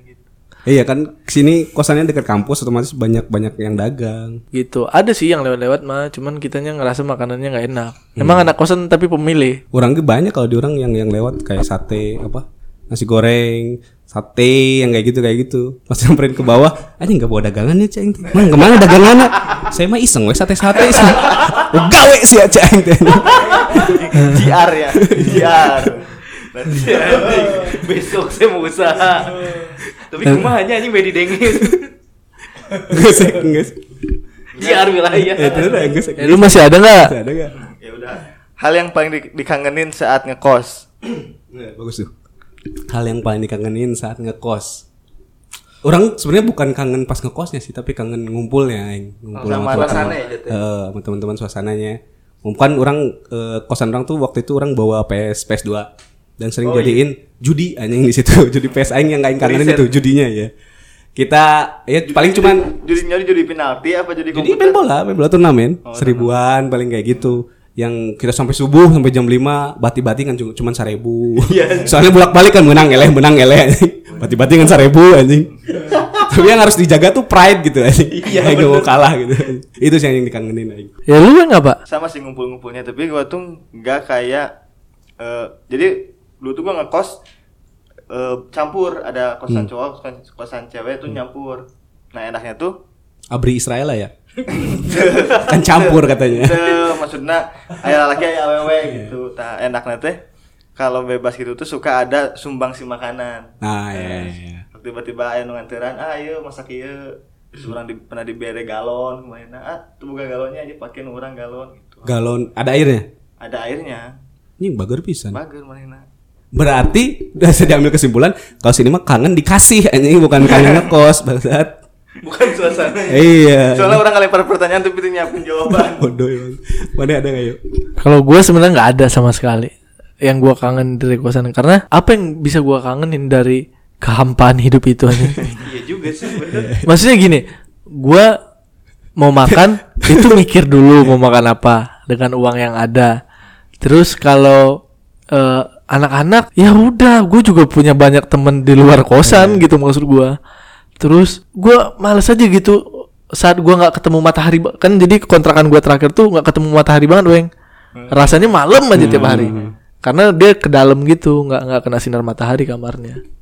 Iya kan sini kosannya dekat kampus otomatis banyak banyak yang dagang. gitu. Ada sih yang lewat-lewat mah cuman kitanya ngerasa makanannya nggak enak. Emang anak kosan tapi pemilih. Orang ke banyak kalau di orang yang yang lewat kayak sate apa nasi goreng sate yang kayak gitu kayak gitu. Pas samperin ke bawah aja nggak bawa dagangan ya ceng mang ke mana dagangannya? Saya mah iseng wes sate sate sih. Oh, gawe sih ya ceng JR ya. JR. Nanti anjing, besok saya mau usaha. Tapi kumahanya anjing bedi dengis. nggak sih nggak sih JR wilayah. itu udah sih eh, lu masih ada nggak ada nggak Ya udah. Hal yang paling di- dikangenin saat ngekos. Nah, bagus tuh hal yang paling dikangenin saat ngekos orang sebenarnya bukan kangen pas ngekosnya sih tapi kangen ngumpulnya yang ngumpul Sama teman-teman. suasana ya, ya? Eh, sama teman-teman suasananya kan orang eh, kosan orang tuh waktu itu orang bawa PS PS2 dan Oh, sering iya. jadiin judi anjing di situ judi PS aing yang aing kangenin itu judinya ya kita ya paling cuman Judi nyari judi penalti apa judi komputer? main bola, main bola turnamen seribuan paling kayak gitu. Yang kita sampai subuh sampai jam 5 bati-bati kan cuma cuman seribu. Soalnya bolak-balik kan menang eleh, menang eleh. Bati-bati kan seribu anjing. Tapi yang harus dijaga tuh pride gitu anjing. Iya, gak mau kalah gitu. Itu sih yang dikangenin anjing. ya lu nggak pak sama sih ngumpul-ngumpulnya tapi gua tuh nggak kayak eh, jadi dulu tuh gua ngekos eh, campur. Ada kosan cowok kosan, kosan cewek tuh nyampur. Nah enaknya tuh Abri Israel lah ya. kan campur katanya. Tuh, maksudnya ayah laki ayah awewe gitu. Nah enaknya teh kalau bebas gitu tuh suka ada sumbang si makanan. Nah, iya, iya. tiba-tiba ayah nu nganteran ah ayo masak ieu. Terus orang di, pernah dibere galon ke mana ah tuh buka galonnya aja pakai orang galon gitu. Galon ada airnya. ada airnya. Ini bager pisan. bagus mana Berarti udah saya diambil kesimpulan kalau sini mah kangen dikasih anjing bukan kangen ngekos bangsat. bukan suasana Iya. soalnya orang ngelempar pertanyaan tapi itu nyiapin jawaban Bodoh emang. Mana ada nggak yuk? kalau gue sebenarnya nggak ada sama sekali yang gua kangen dari kosan karena apa yang bisa gua kangenin dari kehampaan hidup itu aja iya juga sih bener maksudnya gini gua mau makan itu mikir dulu mau makan apa dengan uang yang ada terus kalau eh, anak-anak ya udah gue juga punya banyak temen di luar kosan gitu maksud gua. Terus gua males aja gitu saat gua nggak ketemu matahari kan jadi kontrakan gua terakhir tuh nggak ketemu matahari banget weng rasanya malam aja tiap hari. Karena dia ke dalam gitu nggak nggak kena sinar matahari kamarnya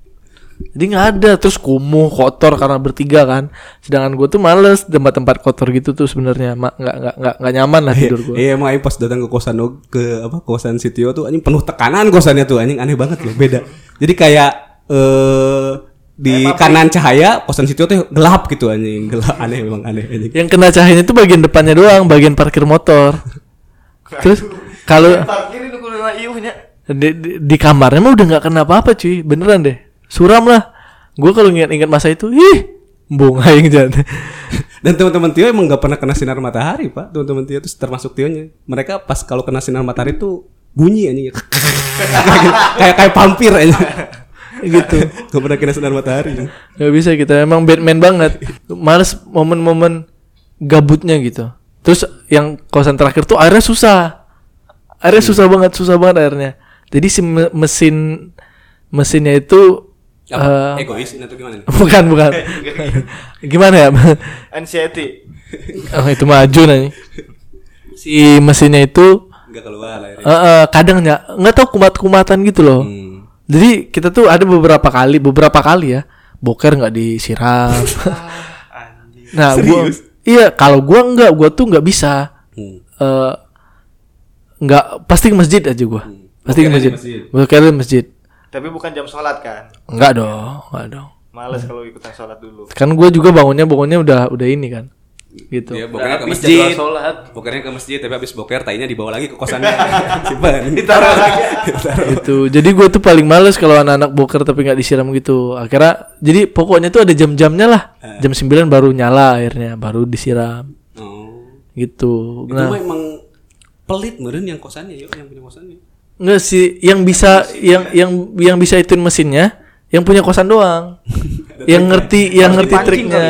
jadi nggak ada terus kumuh kotor karena bertiga kan. Sedangkan gue tuh males tempat-tempat kotor gitu tuh sebenarnya. Ma- nggak nggak nggak nggak nyaman lah tidur gue Iya emang pas datang ke kosan ke apa kosan Sitio tuh anjing penuh tekanan kosannya tuh anjing aneh banget loh beda. Jadi kayak eh di kanan cahaya kosan Sitio tuh gelap gitu anjing. Gelap aneh memang aneh anjing. yang kena cahayanya itu bagian depannya doang bagian parkir motor. Terus kalau di, di, di kamarnya mah udah nggak kena apa-apa cuy. Beneran deh suram lah gue kalau ingat-ingat masa itu ih bung aing jangan Dan teman-teman Tio emang gak pernah kena sinar matahari pak. Teman-teman Tio tuh termasuk Tionya. Mereka pas kalau kena sinar matahari tuh bunyi anjing. kayak kayak vampir aja. gitu Gak pernah kena sinar matahari. nggak bisa kita emang Batman banget males momen-momen gabutnya gitu terus yang kosan terakhir tuh airnya susah airnya susah banget susah banget airnya jadi si me- mesin mesinnya itu eh, Egois ini atau gimana nih? bukan bukan gimana ya anxiety oh, itu maju nih si mesinnya itu Gak keluar airnya. eh, eh, kadang nggak nggak tahu kumat-kumatan gitu loh Hmm. jadi kita tuh ada beberapa kali beberapa kali ya boker nggak disiram Nah, gua Serius? iya kalau gua enggak, gua tuh nggak bisa. Hmm. eh nggak pasti ke masjid aja gua. Pasti ke masjid. masjid. Bokernya di masjid. Tapi bukan jam sholat kan? Enggak dong, enggak dong. Males kalau ikutan sholat dulu. Kan gua juga bangunnya bangunnya udah udah ini kan. Gitu. Dia bokernya ke Habis masjid. jadwal sholat. Bokernya ke masjid tapi habis boker tainya dibawa lagi ke kosannya. Simpan. Ditaruh lagi. itu jadi gue tuh paling males kalau anak-anak boker tapi nggak disiram gitu akhirnya jadi pokoknya tuh ada jam-jamnya lah jam 9 baru nyala akhirnya baru disiram Oh. gitu Itu nah mah emang pelit meren yang kosannya yuk yang punya kosannya. Nggak sih yang bisa yang yang yang bisa ituin mesinnya yang punya kosan doang. Yang ngerti yang ngerti triknya.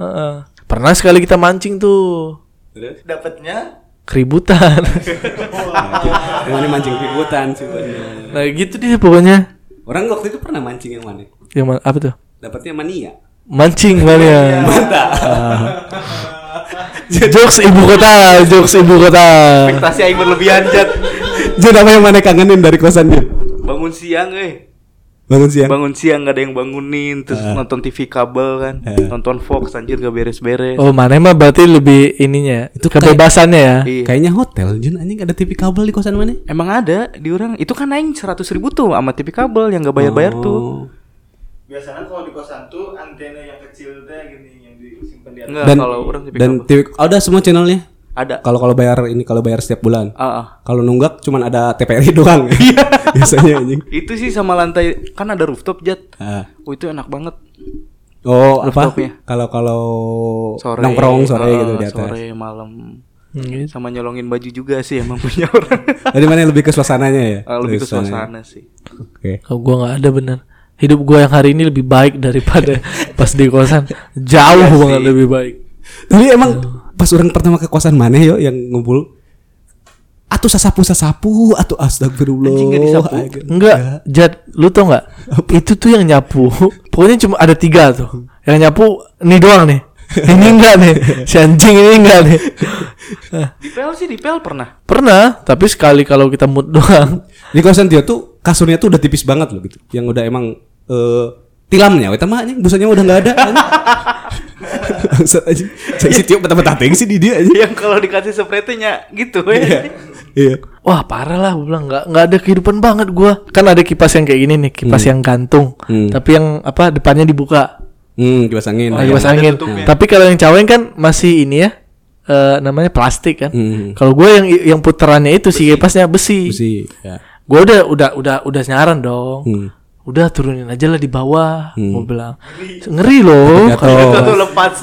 Heeh. pernah sekali kita mancing tuh. Terus? Dapatnya? Keributan. Yang mana mancing ributan sih bener. nah gitu deh pokoknya. Orang waktu itu pernah mancing yang mana? yang ma- apa tuh? Dapatnya mania. mancing mana ya. Mantap. jokes ibu kota jokes ibu kota. Ekspektasi aing berlebihan jat. Jadi apa yang mana kangenin dari kosannya? Bangun siang eh. Bangun siang. Bangun siang gak ada yang bangunin terus nonton TV kabel kan. Eh. Nonton Fox anjir gak beres-beres. Oh mana mah berarti lebih ininya Itu kebebasannya ya. Iya. Kayaknya hotel Jun anjing ada TV kabel di kosan mana? Emang ada di orang itu kan aing 100 ribu tuh sama TV kabel yang gak bayar-bayar tuh. Oh. biasanya kalau di kosan tuh antena yang kecil teh gini yang disimpan di atas. Enggak Dan kalau orang TV dan kabel. TV oh, ada semua channelnya. Ada. Kalau kalau bayar ini kalau bayar setiap bulan. Ah, ah. Kalau nunggak cuman ada TPRI doang. Biasanya anjing. Itu sih sama lantai kan ada rooftop jat. Ah. Oh itu enak banget. Oh, apa? Rooftopnya. Kalau kalau Sore nongkrong sore ah, gitu di atas. Sore malam. Hmm, gitu. Sama nyolongin baju juga sih emang punya orang. Jadi mana yang lebih ke suasananya ya? Ah, lebih ke Suasananya. suasana sih. Oke. Kalau gua nggak ada bener. Hidup gua yang hari ini lebih baik daripada pas di kosan. Jauh banget lebih baik. Tapi emang pas orang pertama ke kosan mana yo yang ngumpul Atuh sasapu sasapu, atuh astagfirullah. Anjing nggak disapu? Agak- Enggak, Jad, lu tau nggak? Itu tuh yang nyapu. Pokoknya cuma ada tiga tuh. Yang nyapu ini doang nih. Ini enggak nih. Si anjing ini enggak nih. Di PL sih di PL pernah. Pernah, tapi sekali kalau kita mood doang. Di kosan dia tuh kasurnya tuh udah tipis banget loh gitu. Yang udah emang eh tilamnya, weta mah busanya udah nggak ada. Bangsat. Saya sih tiup betapa tateng sih di dia anjing. yang kalau dikasih spray tuh nya gitu Iya. ya. Iya. Wah parah lah, gue bilang nggak nggak ada kehidupan banget gua. Kan ada kipas yang kayak gini nih, kipas yang gantung, Hmm. tapi yang apa depannya dibuka, Hmm, kipas angin. oh, kipas angin. Tapi kalau yang caweng kan masih ini ya, eh, namanya plastik kan. Hmm. Kalau gue yang yang puterannya itu sih kipasnya besi. Besi. Ya. Gue udah udah udah udah nyaran dong. Hmm. Udah turunin aja lah di bawah. Hmm. Gue bilang ngeri loh kalau.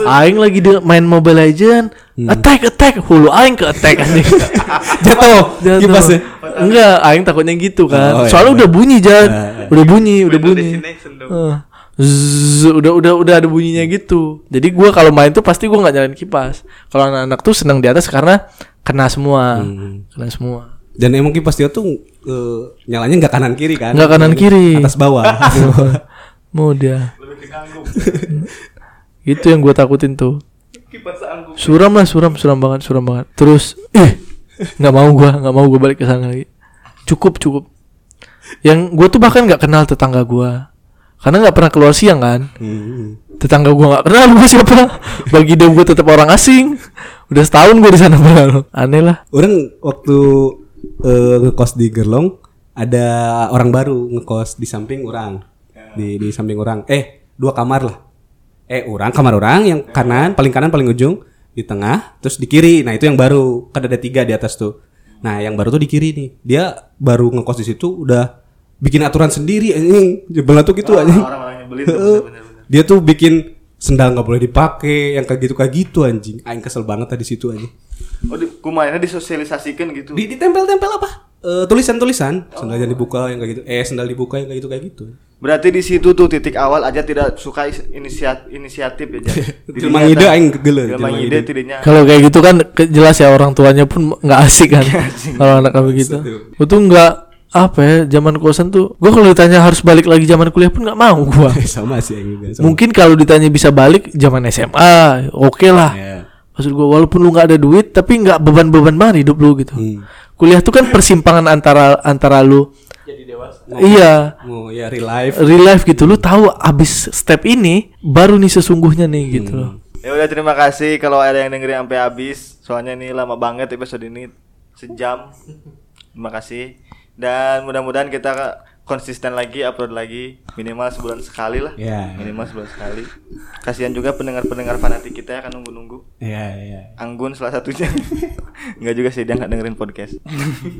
Aing lagi de- main Mobile Legend, Hmm. attack attack, hulu Aing ke attack anjing. Jatuh, Jatuh. kipasnya. Enggak, Aing takutnya gitu kan. Oh, iya, Soalnya iya. udah bunyi Jan. Udah bunyi, udah Window bunyi. destination dong. Eh, zzz, udah udah udah ada bunyinya gitu. Jadi gua kalau main tuh pasti gua nggak nyalain kipas. Kalau anak-anak tuh senang di atas karena kena semua. Hmm. Kena semua. Dan emang kipas dia tuh eh, nyalanya nggak kanan kiri kan? Nggak kanan kiri. Atas bawah. Mau dia. Itu yang gua takutin tuh. Suram lah, suram, suram banget, suram banget. Terus, ih, nggak mau gua, nggak mau gua balik ke sana lagi. Cukup, cukup. Yang gua tuh bahkan nggak kenal tetangga gua, karena nggak pernah keluar siang kan. Hmm. Tetangga gua nggak kenal gua siapa. Bagi dia gua tetap orang asing. Udah setahun gua di sana padahal. Aneh lah. Orang waktu eh, ngekos di Gerlong ada orang baru ngekos di samping orang. Di di samping orang. Eh, dua kamar lah. Eh, orang kamar orang yang kanan, paling kanan paling ujung, di tengah, terus di kiri. Nah, itu yang baru. Kan ada tiga di atas tuh. Nah, yang baru tuh di kiri nih. Dia baru ngekos di situ udah bikin aturan sendiri anjing. Jebel tuh gitu anjing. Tuh bener-bener. Dia tuh bikin sendal nggak boleh dipakai, yang kayak gitu kayak gitu anjing. Aing kesel banget tadi situ anjing. Oh, di, kumainnya disosialisasikan gitu. Di ditempel-tempel apa? Eh, tulisan-tulisan, sendal jangan dibuka yang kayak gitu. Eh, sendal dibuka yang kayak gitu kayak gitu. Berarti di situ tuh titik awal aja tidak suka is- inisiat inisiatif ya. Jan. Jelma ngide aing Jelma jelma ngide ngide. tidaknya. Kalau kayak gitu kan jelas ya orang tuanya pun nggak asik kan. kalau anak kami gitu. Tuh nggak apa ya zaman kosan tuh. Gua kalau ditanya harus balik lagi zaman kuliah pun nggak mau gua. sama sih juga. sama. Mungkin kalau ditanya bisa balik zaman SMA, oke lah. Ya. Maksud gua walaupun lu nggak ada duit tapi nggak beban-beban banget hidup lu gitu. Hmm. Kuliah tuh kan persimpangan antara antara lu Jadi dewasa. iya Oh, ya real life. real life gitu lu tahu abis step ini baru nih sesungguhnya nih gitu loh. Ya udah terima kasih kalau ada yang dengerin sampai habis. Soalnya ini lama banget episode ini sejam. Terima kasih. Dan mudah-mudahan kita konsisten lagi upload lagi minimal sebulan sekali lah. Ya. Minimal sebulan sekali. Kasihan juga pendengar-pendengar fanatik kita ya kan nunggu-nunggu. Iya, iya. Anggun salah satunya. Enggak juga sih dia nggak dengerin podcast.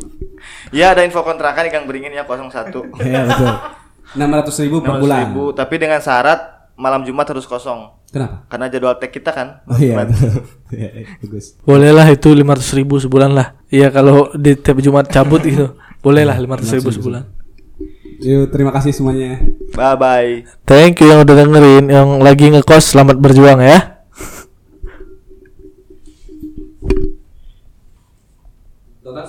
ya ada info kontrakan yang beringin ya 01. Iya, betul. 600 ribu per 600 bulan. ribu, tapi dengan syarat malam Jumat harus kosong. Kenapa? Karena jadwal tag kita kan. Oh iya. Iya, iya, bagus. Boleh lah itu 500 ribu sebulan lah. Iya kalau di tiap Jumat cabut gitu. Boleh lah 500 ribu sebulan. Yuk, terima kasih semuanya. Bye bye. Thank you yang udah dengerin. Yang lagi ngekos selamat berjuang ya.